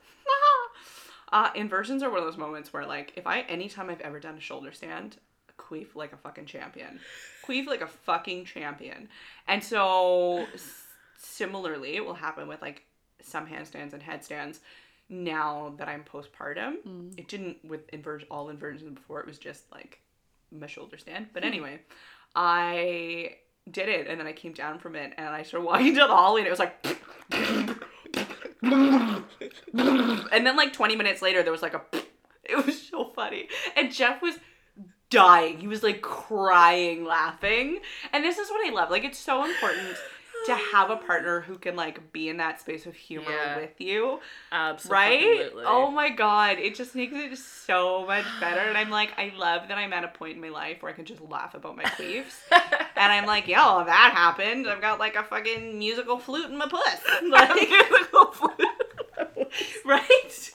Uh, inversions are one of those moments where like if I anytime I've ever done a shoulder stand, queef like a fucking champion, queef like a fucking champion, and so s- similarly it will happen with like some handstands and headstands. Now that I'm postpartum, it didn't with invert all inversions before. It was just like my shoulder stand. But anyway, I did it and then I came down from it and I started walking down the hallway and it was like and then like 20 minutes later there was like a it was so funny. And jeff was dying. He was like crying laughing. And this is what i love. Like it's so important to have a partner who can like be in that space of humor Yeah. with you. Absolutely. right? Oh my god. It just makes it so much better. And i'm like i love that i'm at a point in my life where i can just laugh about my queefs. And i'm like yo that happened. I've got like a fucking musical flute in my puss. Like right?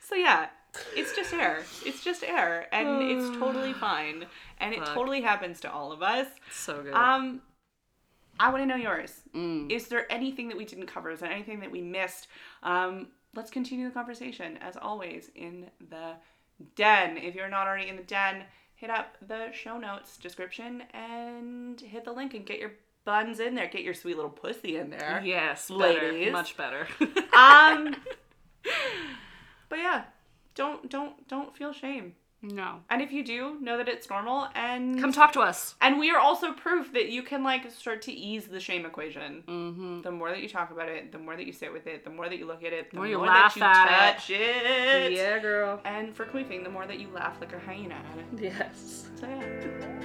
So yeah it's just air. It's just air and it's totally fine. And it totally happens to all of us. So good. um i want to know yours. Mm. is there anything that we didn't cover? Is there anything that we missed? Um let's continue the conversation as always in the den. If you're not already in the den hit up the show notes description and hit the link and get your buns in there get your sweet little pussy in there yes, better. ladies. Much better. um but yeah don't don't don't feel shame no. and if you do know that it's normal and Come talk to us. and we are also proof that you can like start to ease the shame equation Mm-hmm. the more that you talk about it the more that you sit with it the more that you look at it the More more, you that laugh you at it. touch it. Yeah, girl. and for queefing the more that you laugh like a hyena at it Yes. so yeah